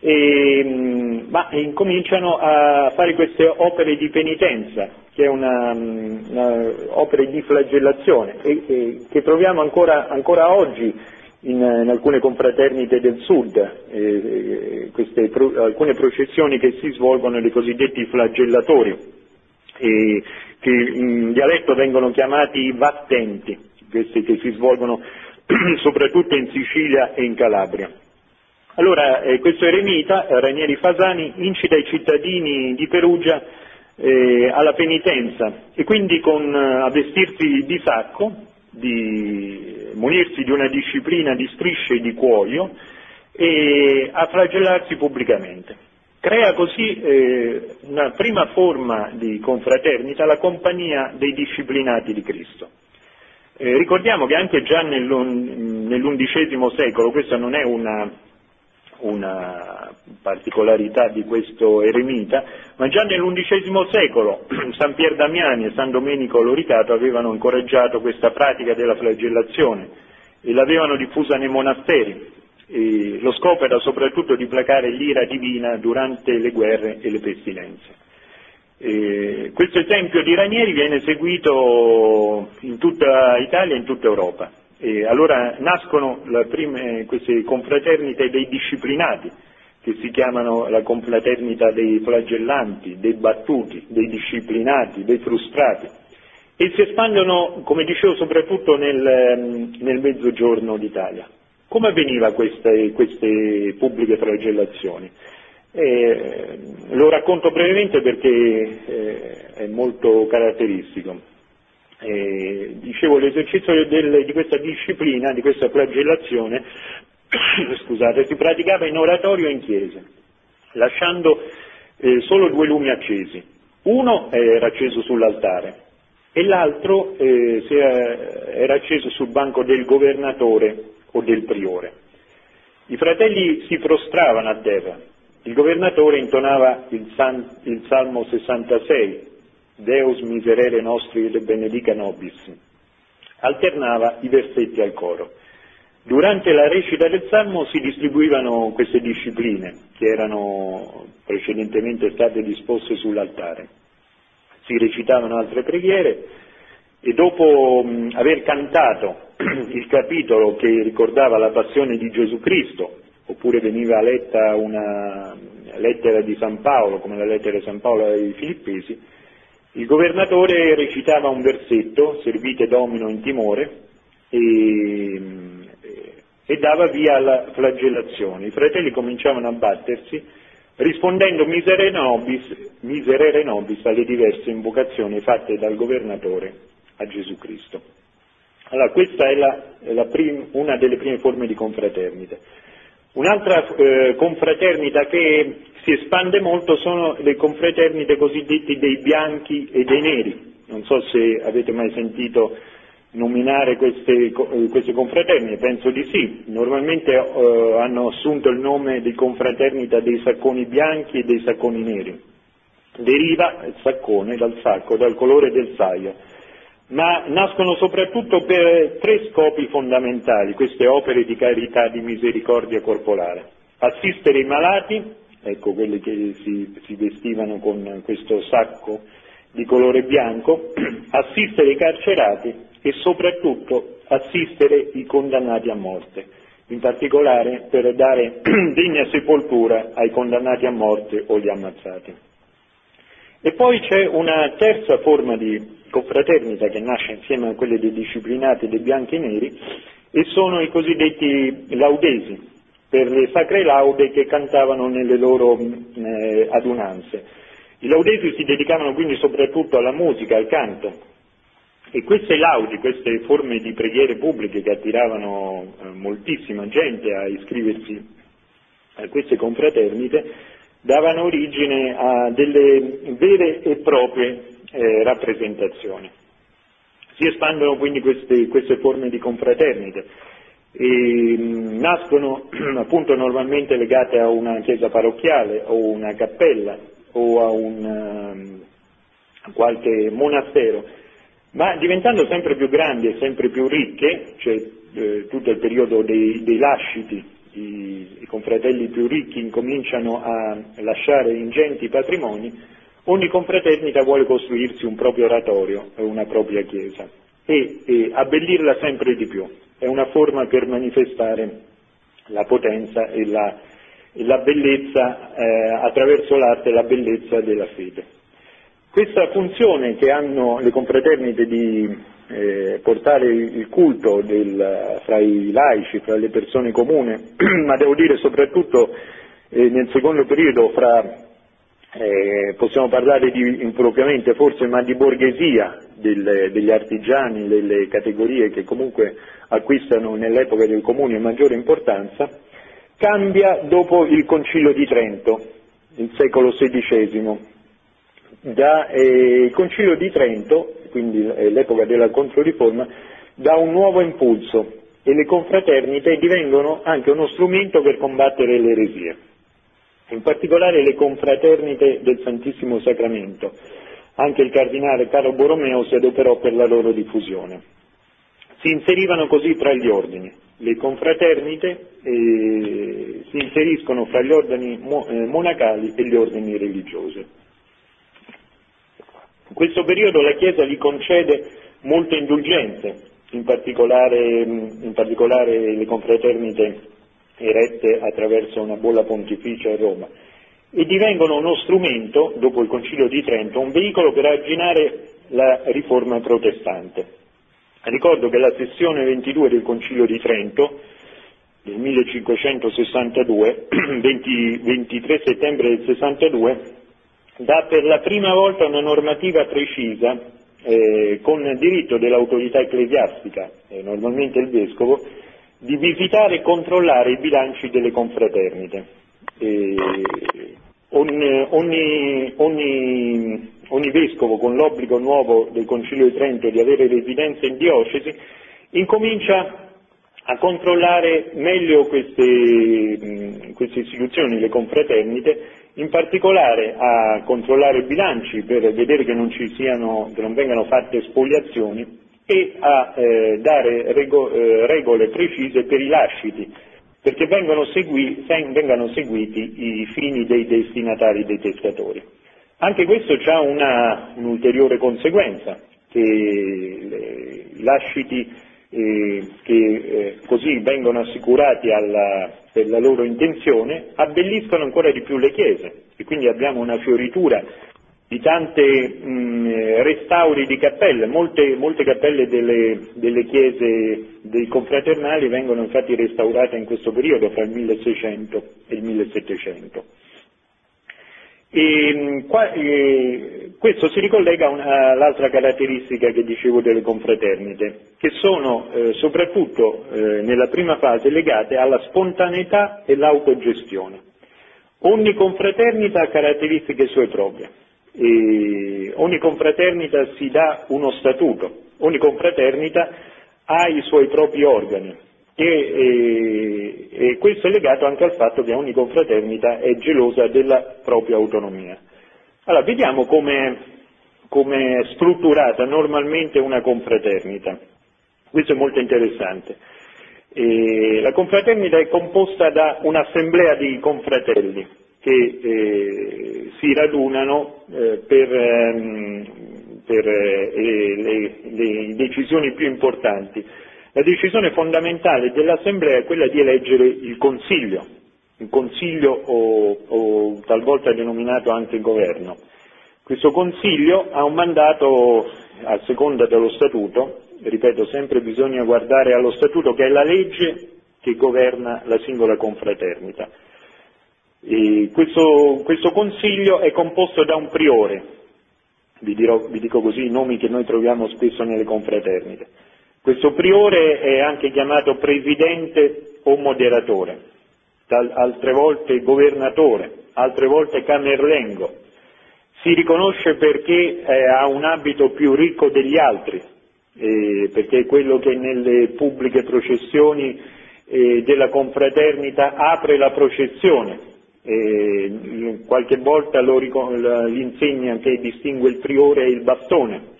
e, ma incominciano a fare queste opere di penitenza, che è una, una opera di flagellazione, e, e, che troviamo ancora, ancora oggi in, in, alcune confraternite del sud, eh, queste, pro, alcune processioni che si svolgono nei cosiddetti flagellatori, eh, che in dialetto vengono chiamati vattenti, questi che si svolgono soprattutto in Sicilia e in Calabria. Allora, eh, questo eremita, Ranieri Fasani, incita i cittadini di Perugia eh, alla penitenza e quindi con, eh, a vestirsi di sacco, di munirsi di una disciplina di strisce e di cuoio e a flagellarsi pubblicamente. Crea così eh, una prima forma di confraternita, la compagnia dei disciplinati di Cristo. Eh, ricordiamo che anche già nell'undicesimo secolo, questa non è una, una, particolarità di questo eremita, ma già nell'undicesimo secolo San Pier Damiani e San Domenico Loricato avevano incoraggiato questa pratica della flagellazione e l'avevano diffusa nei monasteri. Lo scopo era soprattutto di placare l'ira divina durante le guerre e le pestilenze. Eh, questo esempio di Ranieri viene seguito in tutta Italia e in tutta Europa. E allora nascono prime, queste confraternite dei disciplinati, che si chiamano la confraternita dei flagellanti, dei battuti, dei disciplinati, dei frustrati, e si espandono, come dicevo, soprattutto nel, nel mezzogiorno d'Italia. Come avveniva queste, queste pubbliche flagellazioni? Eh, lo racconto brevemente perché eh, è molto caratteristico. Eh, dicevo, l'esercizio del, di questa disciplina, di questa flagellazione, scusate, si praticava in oratorio e in chiesa, lasciando eh, solo due lumi accesi. Uno era acceso sull'altare e l'altro eh, era acceso sul banco del governatore o del priore. I fratelli si prostravano a terra, il governatore intonava il, San, il Salmo 66, Deus miserere nostri et benedica nobis, alternava i versetti al coro. Durante la recita del Salmo si distribuivano queste discipline che erano precedentemente state disposte sull'altare. Si recitavano altre preghiere e dopo aver cantato il capitolo che ricordava la passione di Gesù Cristo, oppure veniva letta una lettera di San Paolo, come la lettera di San Paolo ai Filippesi, il governatore recitava un versetto, servite domino in timore, e, e dava via alla flagellazione. I fratelli cominciavano a battersi, rispondendo miserere nobis, miserere nobis alle diverse invocazioni fatte dal governatore a Gesù Cristo. Allora, questa è, la, la prim, una delle prime forme di confraternita. Un'altra eh, confraternita che si espande molto sono le confraternite cosiddette dei bianchi e dei neri. Non so se avete mai sentito nominare queste, eh, queste confraternite, penso di sì. Normalmente eh, hanno assunto il nome di confraternita dei sacconi bianchi e dei sacconi neri. Deriva il saccone dal sacco, dal colore del saio ma nascono soprattutto per tre scopi fondamentali, queste opere di carità, di misericordia corporale. Assistere i malati, ecco quelli che si, si vestivano con questo sacco di colore bianco, assistere i carcerati e soprattutto assistere i condannati a morte, in particolare per dare degna sepoltura ai condannati a morte o gli ammazzati. E poi c'è una terza forma di confraternita che nasce insieme a quelle dei disciplinati dei bianchi e neri e sono i cosiddetti laudesi, per le sacre laude che cantavano nelle loro eh, adunanze. I laudesi si dedicavano quindi soprattutto alla musica, al canto e queste laudi, queste forme di preghiere pubbliche che attiravano eh, moltissima gente a iscriversi a queste confraternite, davano origine a delle vere e proprie eh, rappresentazioni. Si espandono quindi queste, queste forme di confraternite e mh, mm, nascono appunto normalmente legate a una chiesa parrocchiale o una cappella o a un, um, qualche monastero, ma diventando sempre più grandi e sempre più ricche, cioè eh, tutto il periodo dei, dei lasciti, i, i confratelli più ricchi incominciano a lasciare ingenti patrimoni, ogni confraternita vuole costruirsi un proprio oratorio una propria chiesa e, e abbellirla sempre di più. È una forma per manifestare la potenza e la, e la bellezza, eh, attraverso l'arte, la bellezza della fede. Questa funzione che hanno le confraternite di eh, portare il culto del, fra i laici, fra le persone comune, ma devo dire soprattutto eh, nel secondo periodo fra, eh, possiamo parlare di, impropriamente forse, ma di borghesia del, degli artigiani, delle categorie che comunque acquistano nell'epoca del comune maggiore importanza, cambia dopo il Concilio di Trento, il secolo XVI. Da, eh, il Concilio di Trento, quindi eh, l'epoca della Controriforma, dà un nuovo impulso e le confraternite divengono anche uno strumento per combattere le eresie, in particolare le confraternite del Santissimo Sacramento. Anche il cardinale Carlo Borromeo si adoperò per la loro diffusione. Si inserivano così tra gli ordini. Le confraternite eh, si inseriscono fra gli ordini eh, monacali e gli ordini religiosi. In questo periodo la Chiesa gli concede molte indulgenze, in particolare, in particolare le confraternite erette attraverso una bolla pontificia a Roma, e divengono uno strumento, dopo il Concilio di Trento, un veicolo per arginare la riforma protestante. Ricordo che la sessione 22 del Concilio di Trento del 1562, 20, 23 settembre del 62, dà per la prima volta una normativa precisa eh, con diritto dell'autorità ecclesiastica, eh, normalmente il vescovo, di visitare e controllare i bilanci delle confraternite. Eh, ogni, ogni, ogni ogni vescovo con l'obbligo nuovo del Concilio di Trento di avere residenza in diocesi, incomincia a controllare meglio queste, queste, istituzioni, le confraternite, in particolare a controllare i bilanci per vedere che non, siano, che non vengano fatte spoliazioni e a eh, dare rego, eh, regole precise per i lasciti, perché vengano, segui, vengano seguiti i fini dei destinatari dei testatori. Anche questo ha un'ulteriore conseguenza, che i lasciti che eh, così vengono assicurati alla, per la loro intenzione abbelliscono ancora di più le chiese e quindi abbiamo una fioritura di tanti restauri di cappelle, molte, molte cappelle delle, delle, chiese dei confraternali vengono infatti restaurate in questo periodo, fra il 1600 e il 1700. E, qua, eh, questo si ricollega all'altra caratteristica che dicevo delle confraternite, che sono eh, soprattutto eh, nella prima fase legate alla spontaneità e l'autogestione. Ogni confraternita ha caratteristiche sue proprie, e ogni confraternita si dà uno statuto, ogni confraternita ha i suoi propri organi, e, e, e, questo è legato anche al fatto che ogni confraternita è gelosa della propria autonomia. Allora, vediamo come è strutturata normalmente una confraternita. Questo è molto interessante. E la confraternita è composta da un'assemblea di confratelli che eh, si radunano eh, per, ehm, per eh, le, le decisioni più importanti la decisione fondamentale dell'Assemblea è quella di eleggere il Consiglio, il Consiglio o, o talvolta denominato anche Governo. Questo Consiglio ha un mandato a seconda dello Statuto, ripeto sempre bisogna guardare allo Statuto che è la legge che governa la singola confraternita. Questo, questo, Consiglio è composto da un priore, vi, dirò, vi dico così i nomi che noi troviamo spesso nelle confraternite. Questo priore è anche chiamato presidente o moderatore, altre volte governatore, altre volte camerlengo. Si riconosce perché eh, ha un abito più ricco degli altri, eh, perché è quello che nelle pubbliche processioni eh, della confraternita apre la processione. qualche volta lo, l'insegna che distingue il priore e il bastone,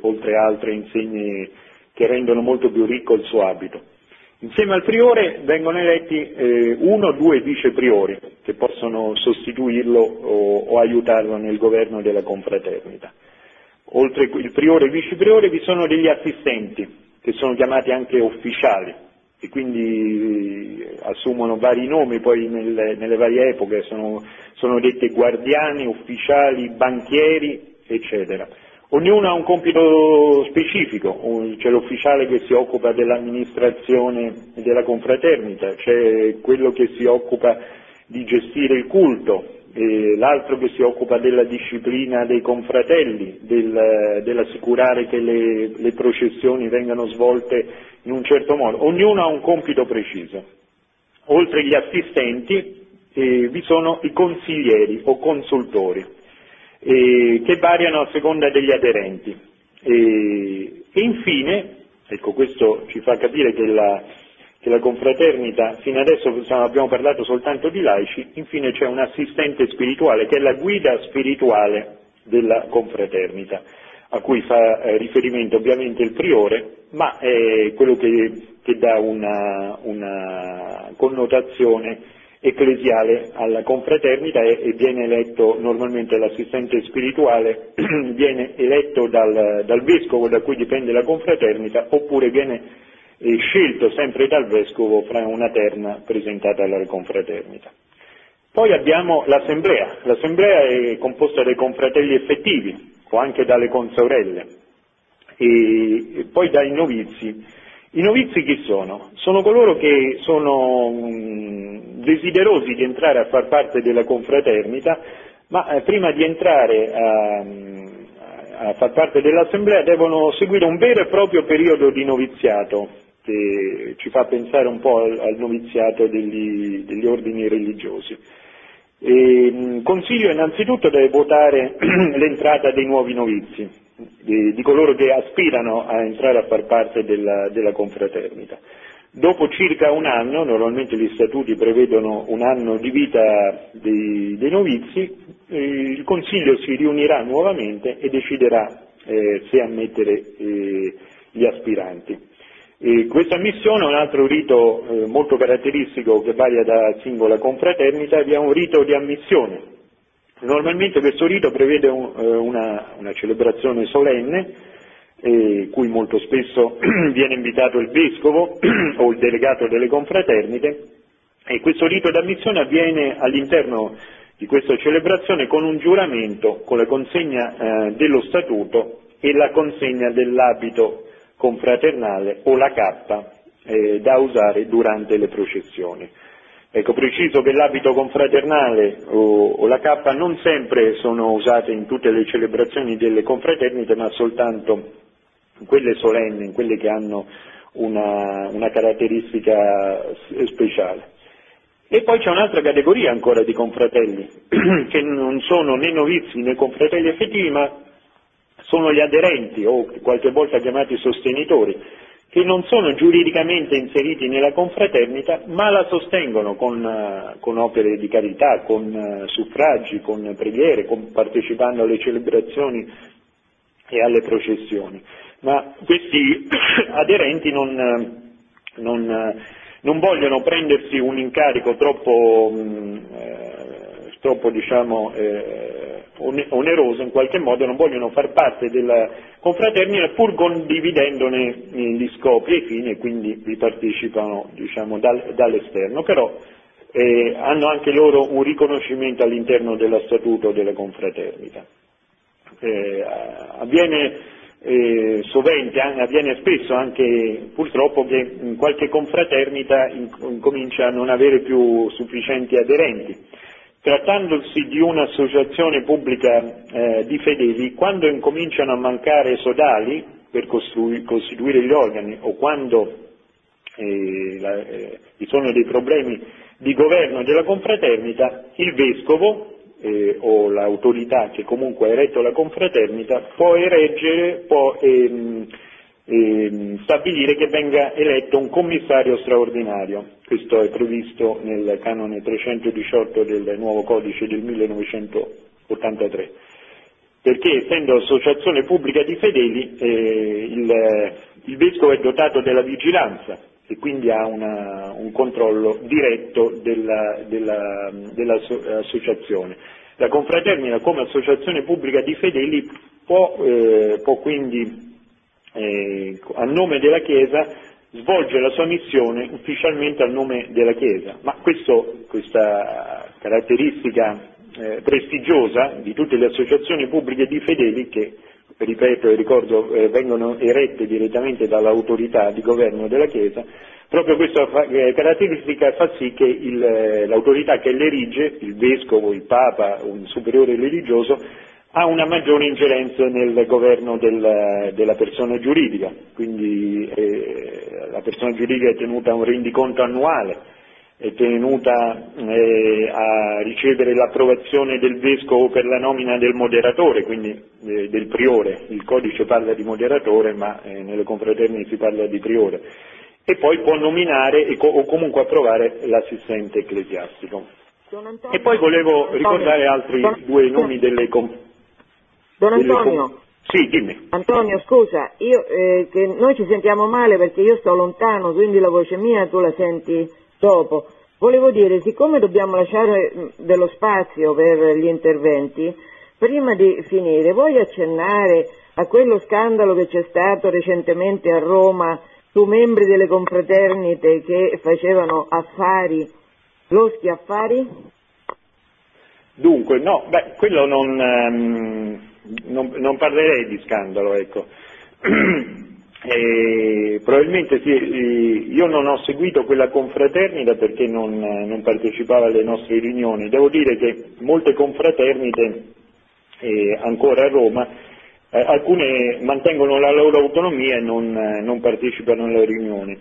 oltre a altre insegne che rendono molto più ricco il suo abito. Insieme al priore vengono eletti eh, uno o due vicepriori che possono sostituirlo o, o, aiutarlo nel governo della confraternita. Oltre il priore e il vicepriore vi sono degli assistenti che sono chiamati anche ufficiali e quindi eh, assumono vari nomi poi nelle, nelle varie epoche, sono, sono detti guardiani, ufficiali, banchieri, eccetera. Ognuno ha un compito specifico, c'è l'ufficiale che si occupa dell'amministrazione della confraternita, c'è quello che si occupa di gestire il culto, l'altro che si occupa della disciplina dei confratelli, del, dell'assicurare che le, le processioni vengano svolte in un certo modo. Ognuno ha un compito preciso. Oltre agli assistenti eh, vi sono i consiglieri o consultori eh, che variano a seconda degli aderenti. E, e infine, ecco questo ci fa capire che la, che la confraternita, fino adesso abbiamo parlato soltanto di laici, infine c'è un assistente spirituale che è la guida spirituale della confraternita, a cui fa eh, riferimento ovviamente il priore, ma è quello che, che dà una, una connotazione ecclesiale alla confraternita e, viene eletto normalmente l'assistente spirituale, viene eletto dal, dal, vescovo da cui dipende la confraternita oppure viene eh, scelto sempre dal vescovo fra una terna presentata alla confraternita. Poi abbiamo l'assemblea, l'assemblea è composta dai confratelli effettivi o anche dalle consorelle. E poi dai novizi i novizi chi sono? Sono coloro che sono mh, desiderosi di entrare a far parte della confraternita, ma eh, prima di entrare a, a, far parte dell'assemblea devono seguire un vero e proprio periodo di noviziato, che ci fa pensare un po' al, al noviziato degli, degli ordini religiosi. E, mh, consiglio innanzitutto deve votare l'entrata dei nuovi novizi, di, di, coloro che aspirano a entrare a far parte della, della confraternita. Dopo circa un anno, normalmente gli statuti prevedono un anno di vita dei, dei novizi, eh, il Consiglio si riunirà nuovamente e deciderà eh, se ammettere eh, gli aspiranti. E questa ammissione è un altro rito eh, molto caratteristico che varia da singola confraternita, è un rito di ammissione. Normalmente questo rito prevede un, eh, una, una, celebrazione solenne, eh, cui molto spesso viene invitato il vescovo o il delegato delle confraternite, e questo rito di ammissione avviene all'interno di questa celebrazione con un giuramento, con la consegna eh, dello statuto e la consegna dell'abito confraternale o la cappa eh, da usare durante le processioni. Ecco, preciso che l'abito confraternale o, o, la cappa non sempre sono usate in tutte le celebrazioni delle confraternite, ma soltanto in quelle solenni, in quelle che hanno una, una caratteristica speciale. E poi c'è un'altra categoria ancora di confratelli, che non sono né novizi né confratelli effettivi, ma sono gli aderenti o qualche volta chiamati sostenitori, che non sono giuridicamente inseriti nella confraternita, ma la sostengono con, uh, con opere di carità, con uh, suffragi, con preghiere, con, partecipando alle celebrazioni e alle processioni. Ma questi aderenti non, uh, non, non, vogliono prendersi un incarico troppo, um, troppo diciamo, eh, oneroso in qualche modo, non vogliono far parte della confraternita pur condividendone gli scopi e i fini e quindi vi partecipano diciamo, dal, dall'esterno, però eh, hanno anche loro un riconoscimento all'interno dello statuto della confraternita. Eh, avviene eh, sovente, avviene spesso anche purtroppo che in qualche confraternita incomincia a non avere più sufficienti aderenti Trattandosi di un'associazione pubblica eh, di fedeli, quando incominciano a mancare sodali per costituire gli organi o quando eh, la, eh, ci sono dei problemi di governo della confraternita, il vescovo eh, o l'autorità che comunque ha eretto la confraternita può ereggere, può ehm, eh, stabilire che venga eletto un commissario straordinario. Questo è previsto nel canone 318 del nuovo codice del 1983. Perché essendo associazione pubblica di fedeli eh, il, il vescovo è dotato della vigilanza e quindi ha una, un controllo diretto dell'associazione. La confraternita come associazione pubblica di fedeli può, eh, può quindi eh, a nome della Chiesa svolge la sua missione ufficialmente a nome della Chiesa, ma questo, questa caratteristica eh, prestigiosa di tutte le associazioni pubbliche di fedeli che, ripeto e ricordo, eh, vengono erette direttamente dall'autorità di governo della Chiesa, proprio questa fa, eh, caratteristica fa sì che il, eh, l'autorità che l'erige, il vescovo, il papa, un superiore religioso, ha una maggiore ingerenza nel governo del, della persona giuridica, quindi eh, la persona giuridica è tenuta a un rendiconto annuale, è tenuta eh, a ricevere l'approvazione del vescovo per la nomina del moderatore, quindi eh, del priore, il codice parla di moderatore ma eh, nelle confraternite si parla di priore, e poi può nominare co- o comunque approvare l'assistente ecclesiastico. E poi volevo ricordare altri due nomi delle confraternite Don Antonio. Sì, dimmi. Antonio, scusa, io, eh, noi ci sentiamo male perché io sto lontano, quindi la voce mia tu la senti dopo. Volevo dire, siccome dobbiamo lasciare mm, dello spazio per gli interventi, prima di finire, vuoi accennare a quello scandalo che c'è stato recentemente a Roma su membri delle confraternite che facevano affari, loschi affari? Dunque, no, beh, quello non... Um non, non parlerei di scandalo, ecco. E probabilmente sì, io non ho seguito quella confraternita perché non, non, partecipava alle nostre riunioni. Devo dire che molte confraternite eh, ancora a Roma, eh, alcune mantengono la loro autonomia e non, non partecipano alle riunioni.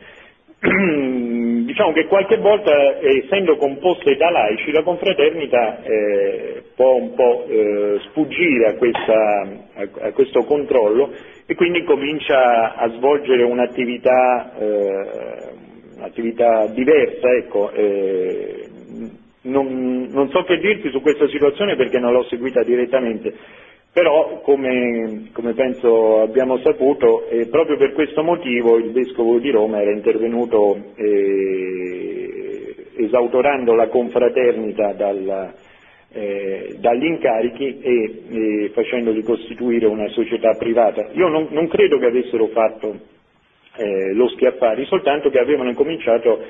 diciamo che qualche volta, essendo composte da laici, la confraternita eh, può un po' eh, sfuggire a, questa, a, questo controllo e quindi comincia a svolgere un'attività, eh, un'attività diversa. Ecco, eh, non, non so che dirti su questa situazione perché non l'ho seguita direttamente, però, come, come penso abbiamo saputo, proprio per questo motivo il Vescovo di Roma era intervenuto eh, esautorando la confraternita dal, eh, dagli incarichi e facendoli costituire una società privata. Io non, non credo che avessero fatto eh, lo schiaffari, soltanto che avevano incominciato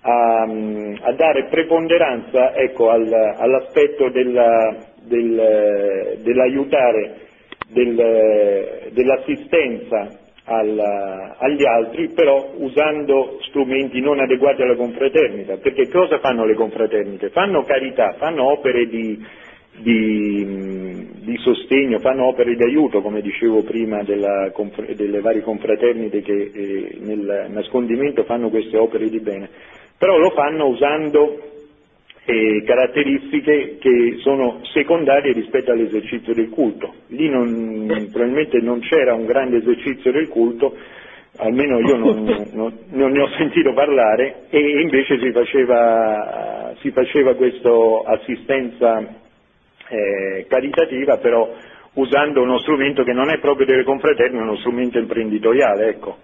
a, a dare preponderanza ecco, al, all'aspetto della, del, dell'aiutare, del, dell'assistenza alla, agli altri, però usando strumenti non adeguati alla confraternita, perché cosa fanno le confraternite? Fanno carità, fanno opere di, di, di sostegno, fanno opere di aiuto, come dicevo prima, della, delle varie confraternite che eh, nel nascondimento fanno queste opere di bene, però lo fanno usando eh, caratteristiche che sono secondarie rispetto all'esercizio del culto. Lì non, probabilmente non c'era un grande esercizio del culto, almeno io non, non, non, ne ho sentito parlare, e invece si faceva, si faceva questa assistenza eh, caritativa, però usando uno strumento che non è proprio delle confraternite, è uno strumento imprenditoriale. Ecco.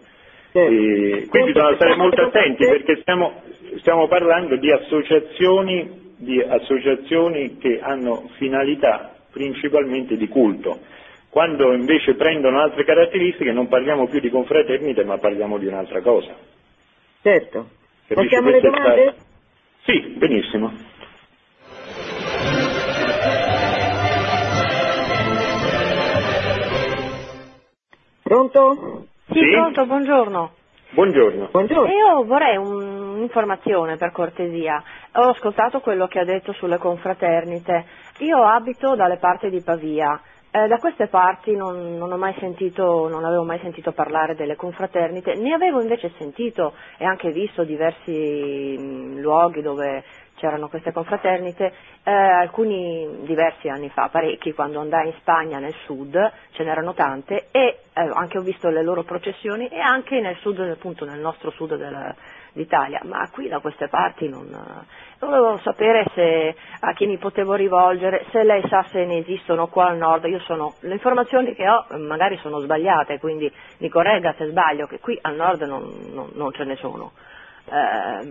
E quindi bisogna stare molto attenti perché stiamo, stiamo parlando di associazioni, di associazioni che hanno finalità principalmente di culto. Quando invece prendono altre caratteristiche non parliamo più di confraternite ma parliamo di un'altra cosa. Certo. Facciamo le domande? Sì, benissimo. Pronto? Sì, sì, pronto, buongiorno. Buongiorno. buongiorno. Io vorrei un'informazione per cortesia. Ho ascoltato quello che ha detto sulle confraternite. Io abito dalle parti di Pavia. Eh, da queste parti non, non, sentito, non, avevo mai sentito parlare delle confraternite, ne avevo invece sentito e anche visto diversi mh, luoghi dove c'erano queste confraternite, eh, alcuni diversi anni fa, parecchi, quando andai in Spagna nel sud, ce n'erano tante e eh, anche ho visto le loro processioni e anche nel sud, appunto nel nostro sud del, d'Italia, ma qui da queste parti non... Volevo sapere se, a chi mi potevo rivolgere, se lei sa se ne esistono qua al nord, io sono, le informazioni che ho magari sono sbagliate, quindi mi corregga se sbaglio, che qui al nord non, non, non ce ne sono. eh,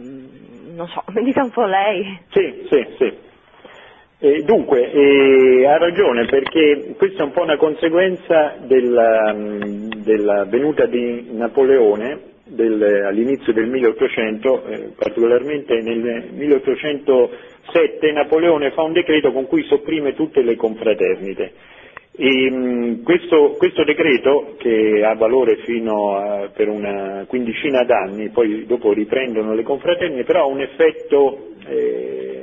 non so, mi dica un po' lei. Sì, sì, sì. Eh, dunque, eh, ha ragione perché questa è un po' una conseguenza della, della venuta di Napoleone del, all'inizio del 1800, eh, particolarmente nel 1807 Napoleone fa un decreto con cui sopprime tutte le confraternite. E, mh, questo, questo, decreto, che ha valore fino a, per una quindicina d'anni, poi dopo riprendono le confraternite, però ha un effetto eh,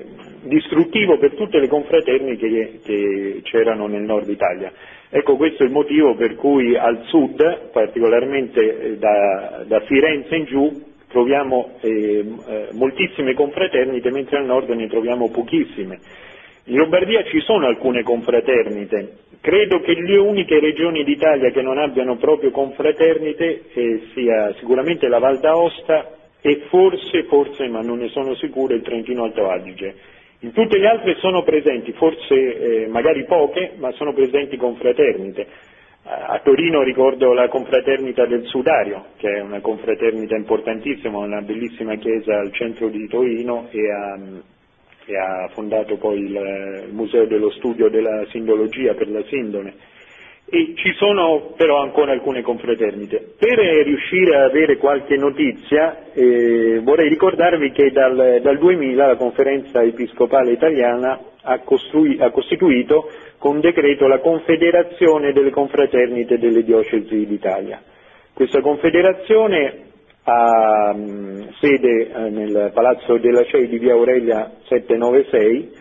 distruttivo per tutte le confraternite che, che c'erano nel nord Italia. Ecco questo è il motivo per cui al sud, particolarmente eh, da, da Firenze in giù, troviamo eh, eh, moltissime confraternite, mentre al nord ne troviamo pochissime. In Lombardia ci sono alcune confraternite, credo che le uniche regioni d'Italia che non abbiano proprio confraternite eh, sia sicuramente la Val d'Aosta e forse, forse, ma non ne sono sicuro, il Trentino Alto Adige. In tutte le altre sono presenti, forse eh, magari poche, ma sono presenti confraternite. A Torino ricordo la confraternita del Sudario, che è una confraternita importantissima, una bellissima chiesa al centro di Torino e ha, e ha fondato poi il, il, Museo dello Studio della Sindologia per la Sindone. E ci sono però ancora alcune confraternite. Per riuscire a avere qualche notizia eh, vorrei ricordarvi che dal, dal, 2000 la conferenza episcopale italiana ha, ha costituito con decreto la Confederazione delle Confraternite delle Diocesi d'Italia. Questa confederazione ha mh, sede eh, nel Palazzo della CEI di via Aurelia 796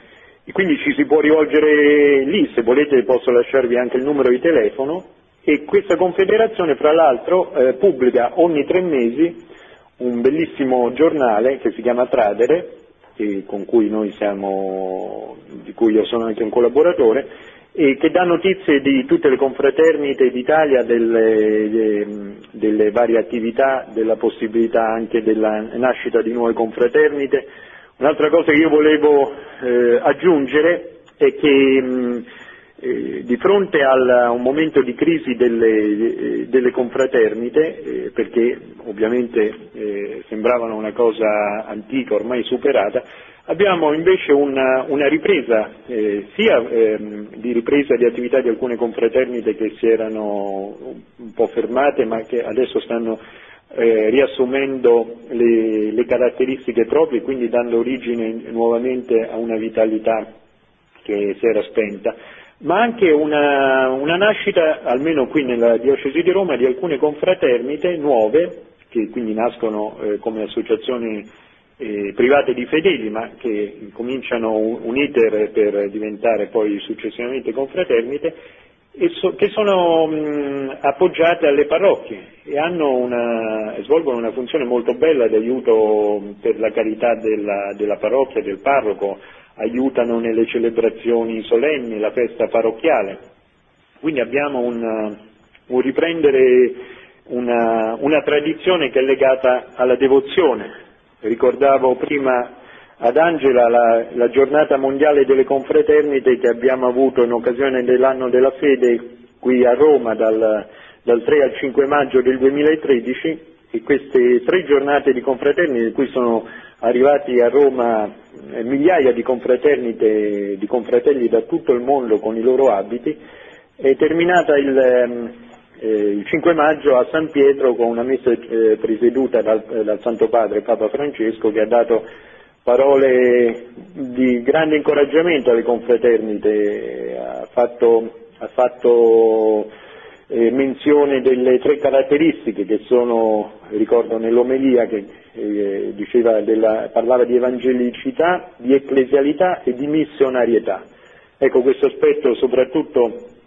e quindi ci si può rivolgere lì, se volete posso lasciarvi anche il numero di telefono. E questa confederazione fra l'altro eh, pubblica ogni tre mesi un bellissimo giornale che si chiama Tradere, cui siamo, di cui io sono anche un collaboratore, e che dà notizie di tutte le confraternite d'Italia, delle, delle varie attività, della possibilità anche della nascita di nuove confraternite, Un'altra cosa che io volevo eh, aggiungere è che mh, eh, di fronte a un momento di crisi delle, eh, delle confraternite, eh, perché ovviamente eh, sembravano una cosa antica, ormai superata, abbiamo invece una, una ripresa, eh, sia ehm, di ripresa di attività di alcune confraternite che si erano un po' fermate ma che adesso stanno eh, riassumendo le, le, caratteristiche proprie quindi dando origine nuovamente a una vitalità che si era spenta, ma anche una, una nascita, almeno qui nella diocesi di Roma, di alcune confraternite nuove, che quindi nascono eh, come associazioni eh, private di fedeli, ma che cominciano un, un iter per diventare poi successivamente confraternite, che sono mh, appoggiate alle parrocchie e una, svolgono una funzione molto bella di aiuto per la carità della, della parrocchia, del parroco, aiutano nelle celebrazioni solenni, la festa parrocchiale. Quindi abbiamo un, un riprendere una, una tradizione che è legata alla devozione. Ricordavo prima ad Angela la, la, giornata mondiale delle confraternite che abbiamo avuto in occasione dell'anno della fede qui a Roma dal, dal 3 al 5 maggio del 2013 e queste tre giornate di confraternite in cui sono arrivati a Roma eh, migliaia di confraternite, di confratelli da tutto il mondo con i loro abiti, è terminata il, ehm, eh, il 5 maggio a San Pietro con una messa eh, presieduta dal, dal Santo Padre Papa Francesco che ha dato parole di grande incoraggiamento alle confraternite, ha fatto, ha fatto eh, menzione delle tre caratteristiche che sono, ricordo nell'omelia che eh, della, parlava di evangelicità, di ecclesialità e di missionarietà. Ecco questo aspetto soprattutto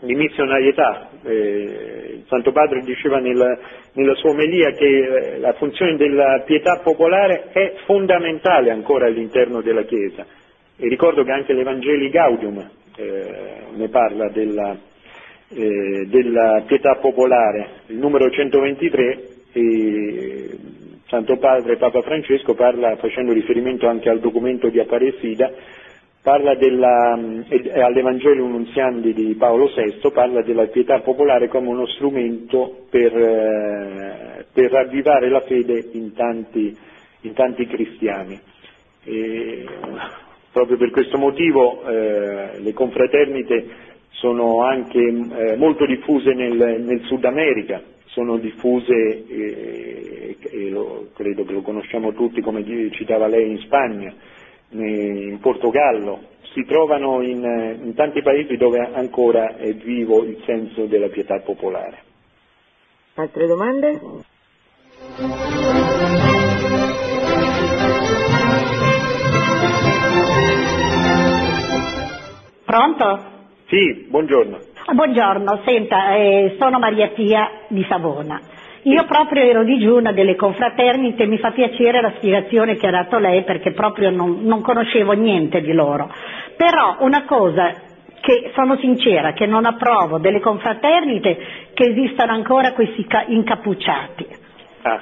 missionarietà. Eh, il Santo Padre diceva nella, nella sua omelia che eh, la funzione della pietà popolare è fondamentale ancora all'interno della Chiesa. E ricordo che anche l'Evangeli Gaudium eh, ne parla della, eh, della, pietà popolare, il numero 123, e Santo Padre Papa Francesco parla facendo riferimento anche al documento di Aparecida parla della, all'Evangelo Nunziandi di Paolo VI, parla della pietà popolare come uno strumento per, eh, per ravvivare la fede in tanti, in tanti cristiani. E, proprio per questo motivo eh, le confraternite sono anche eh, molto diffuse nel, nel, Sud America, sono diffuse, eh, credo che lo conosciamo tutti come citava lei, in Spagna, in Portogallo, si trovano in, in tanti paesi dove ancora è vivo il senso della pietà popolare. Altre domande? Pronto? Sì, buongiorno. Buongiorno, senta, eh, sono Maria Pia di Savona. Io proprio ero digiuna delle confraternite, mi fa piacere la spiegazione che ha dato lei perché proprio non, non conoscevo niente di loro. Però una cosa che sono sincera, che non approvo delle confraternite che esistano ancora questi incappucciati. Ah,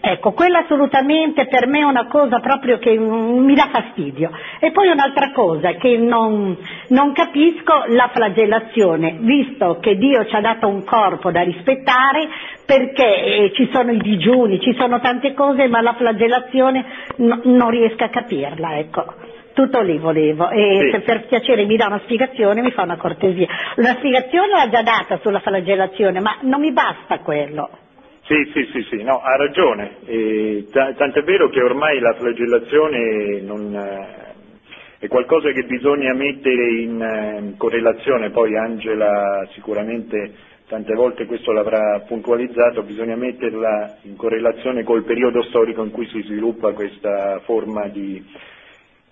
Ecco, quella assolutamente per me è una cosa proprio che mi dà fastidio. E poi un'altra cosa che non, non capisco, la flagellazione, visto che Dio ci ha dato un corpo da rispettare, perché eh, ci sono i digiuni, ci sono tante cose, ma la flagellazione no, non riesco a capirla, ecco. Tutto lì volevo e Sì. se per piacere mi dà una spiegazione mi fa una cortesia. Una spiegazione l'ha già data sulla flagellazione, ma non mi basta quello. Sì, sì, sì, sì, no, ha ragione. E ta- tant'è vero che ormai la flagellazione non, eh, è qualcosa che bisogna mettere in, eh, correlazione, poi Angela sicuramente tante volte questo l'avrà puntualizzato, bisogna metterla in correlazione col periodo storico in cui si sviluppa questa forma di,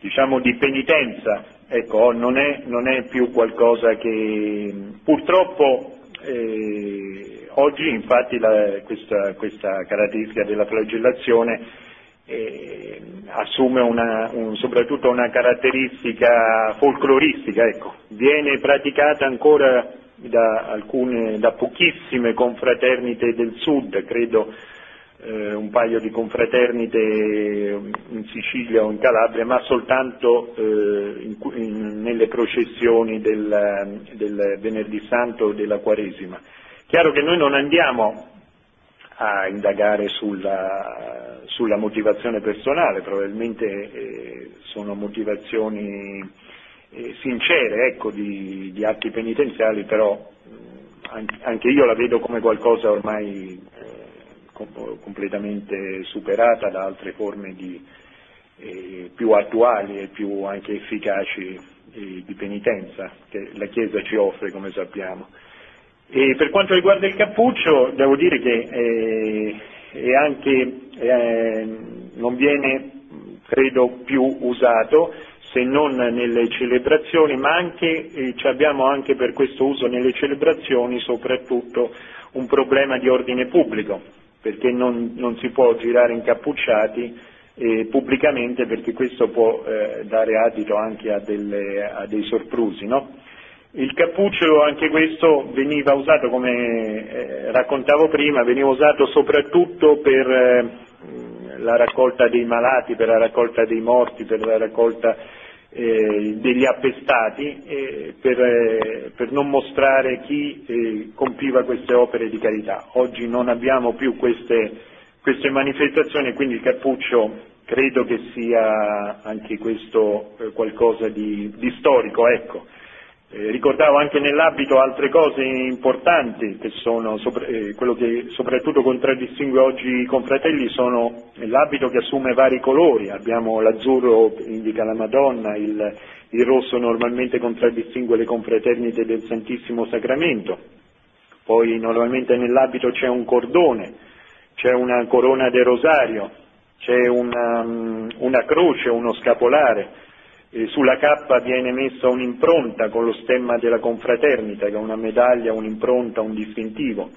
diciamo, di penitenza. Ecco, non è, non è più qualcosa che purtroppo eh, oggi infatti la- questa, questa caratteristica della flagellazione eh, assume una, un- soprattutto una caratteristica folcloristica, ecco. viene praticata ancora da, alcune, da pochissime confraternite del sud, credo eh, un paio di confraternite in Sicilia o in Calabria, ma soltanto eh, in in- nelle processioni del, del venerdì santo o della Quaresima. Chiaro che noi non andiamo a indagare sulla, sulla motivazione personale, probabilmente eh, sono motivazioni eh, sincere ecco, di, di atti penitenziali, però anche io la vedo come qualcosa ormai eh, com- completamente superata da altre forme di, eh, più attuali e più anche efficaci eh, di penitenza che la Chiesa ci offre, come sappiamo. E per quanto riguarda il cappuccio, devo dire che eh, anche, eh, non viene, credo, più usato se non nelle celebrazioni, ma anche, eh, abbiamo anche per questo uso nelle celebrazioni soprattutto un problema di ordine pubblico, perché non, non si può girare incappucciati eh, pubblicamente perché questo può eh, dare adito anche a, delle, a dei sorprusi. No? Il cappuccio, anche questo, veniva usato, come eh, raccontavo prima, veniva usato soprattutto per eh, la raccolta dei malati, per la raccolta dei morti, per la raccolta eh, degli appestati, per, eh, per non mostrare chi eh, compiva queste opere di carità. Oggi non abbiamo più queste, queste manifestazioni, quindi il cappuccio credo che sia anche questo eh, qualcosa di, di storico. Ecco. Eh, ricordavo anche nell'abito altre cose importanti che sono eh, quello che soprattutto contraddistingue oggi i confratelli sono l'abito che assume vari colori, abbiamo l'azzurro indica la Madonna, il, il rosso normalmente contraddistingue le confraternite del Santissimo Sacramento, poi normalmente nell'abito c'è un cordone, c'è una corona del rosario, c'è una, mm, una croce, uno scapolare, sulla cappa viene messa un'impronta con lo stemma della confraternita, che è una medaglia, un'impronta, un distintivo.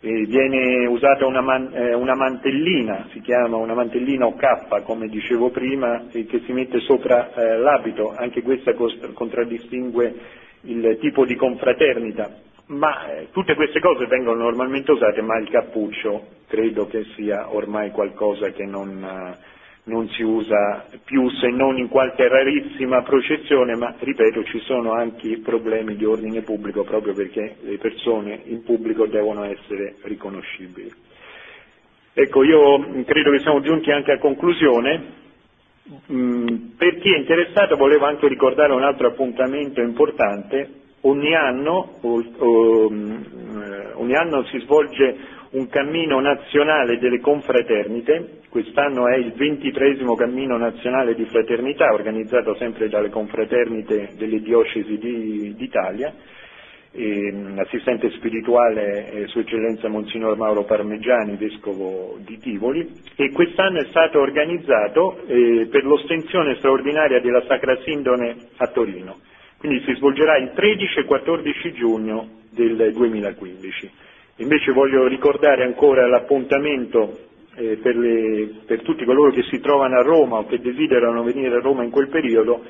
Eh, viene usata una, man- eh, una mantellina, si chiama una mantellina o cappa, come dicevo prima, eh, che si mette sopra eh, l'abito, anche questa contraddistingue il tipo di confraternita. Ma eh, tutte queste cose vengono normalmente usate, ma il cappuccio credo che sia ormai qualcosa che non, eh, non si usa più se non in qualche rarissima processione, ma ripeto ci sono anche problemi di ordine pubblico proprio perché le persone in pubblico devono essere riconoscibili. Ecco, io credo che siamo giunti anche a conclusione. Mm, per chi è interessato volevo anche ricordare un altro appuntamento importante. Ogni anno, mm, eh, ogni anno si svolge un cammino nazionale delle confraternite, quest'anno è il ventitresimo cammino nazionale di fraternità organizzato sempre dalle confraternite delle diocesi di, d'Italia, l'assistente spirituale è Sua Eccellenza Monsignor Mauro Parmeggiani, Vescovo di Tivoli, e quest'anno è stato organizzato eh, per l'ostensione straordinaria della Sacra Sindone a Torino. Quindi si svolgerà il 13 e 14 giugno del 2015. Invece voglio ricordare ancora l'appuntamento eh, per, le, per, tutti coloro che si trovano a Roma o che desiderano venire a Roma in quel periodo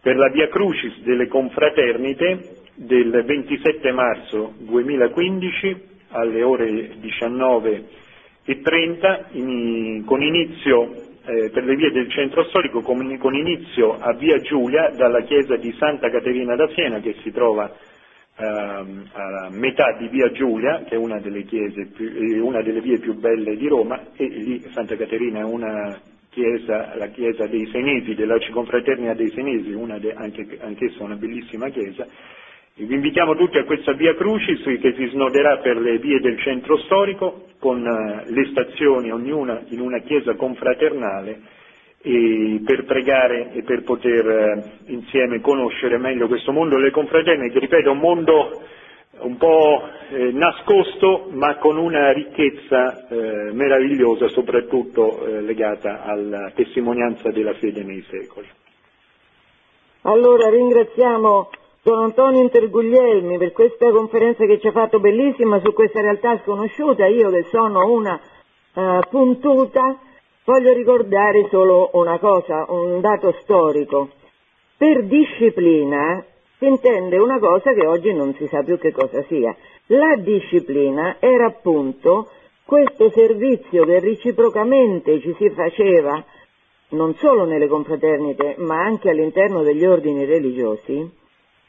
per la Via Crucis delle Confraternite del 27 marzo 2015 alle ore 19.30 in, con inizio eh, per le vie del centro storico con, con inizio a Via Giulia dalla chiesa di Santa Caterina da Siena che si trova a metà di via Giulia, che è una delle, più, eh, una delle, vie più belle di Roma, e lì Santa Caterina è una chiesa, la chiesa dei Senesi, dell'Arciconfraternita dei Senesi, de, anche, anch'essa una bellissima chiesa. E vi invitiamo tutti a questa via Crucis che si snoderà per le vie del centro storico, con uh, le stazioni ognuna in una chiesa confraternale per pregare e per poter eh, insieme conoscere meglio questo mondo delle confraternite, che ripeto è un mondo un po' eh, nascosto ma con una ricchezza eh, meravigliosa, soprattutto eh, legata alla testimonianza della fede nei secoli. Allora ringraziamo Don Antonio Interguglielmi per questa conferenza che ci ha fatto bellissima su questa realtà sconosciuta, io che sono una uh, puntuta Voglio ricordare solo una cosa, un dato storico. Per disciplina si intende una cosa che oggi non si sa più che cosa sia. La disciplina era appunto questo servizio che reciprocamente ci si faceva non solo nelle confraternite ma anche all'interno degli ordini religiosi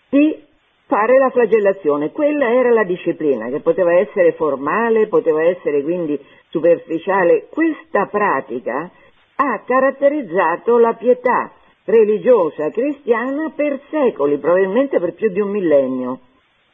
di fare la flagellazione. Quella era la disciplina che poteva essere formale, poteva essere quindi superficiale, questa pratica ha caratterizzato la pietà religiosa cristiana per secoli, probabilmente per più di un millennio.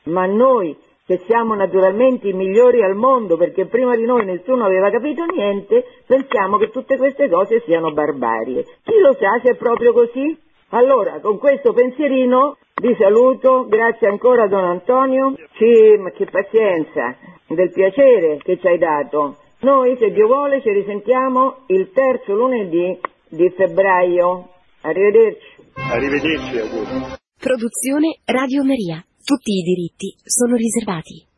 Ma noi, che siamo naturalmente i migliori al mondo perché prima di noi nessuno aveva capito niente, pensiamo che tutte queste cose siano barbarie. Chi lo sa se è proprio così? Allora, con questo pensierino vi saluto, grazie ancora Don Antonio, sì, ma che pazienza, del piacere che ci hai dato. Noi, se Dio vuole, ci risentiamo il terzo lunedì di febbraio. Arrivederci. Arrivederci, auguri. Produzione Radio Maria. Tutti i diritti sono riservati.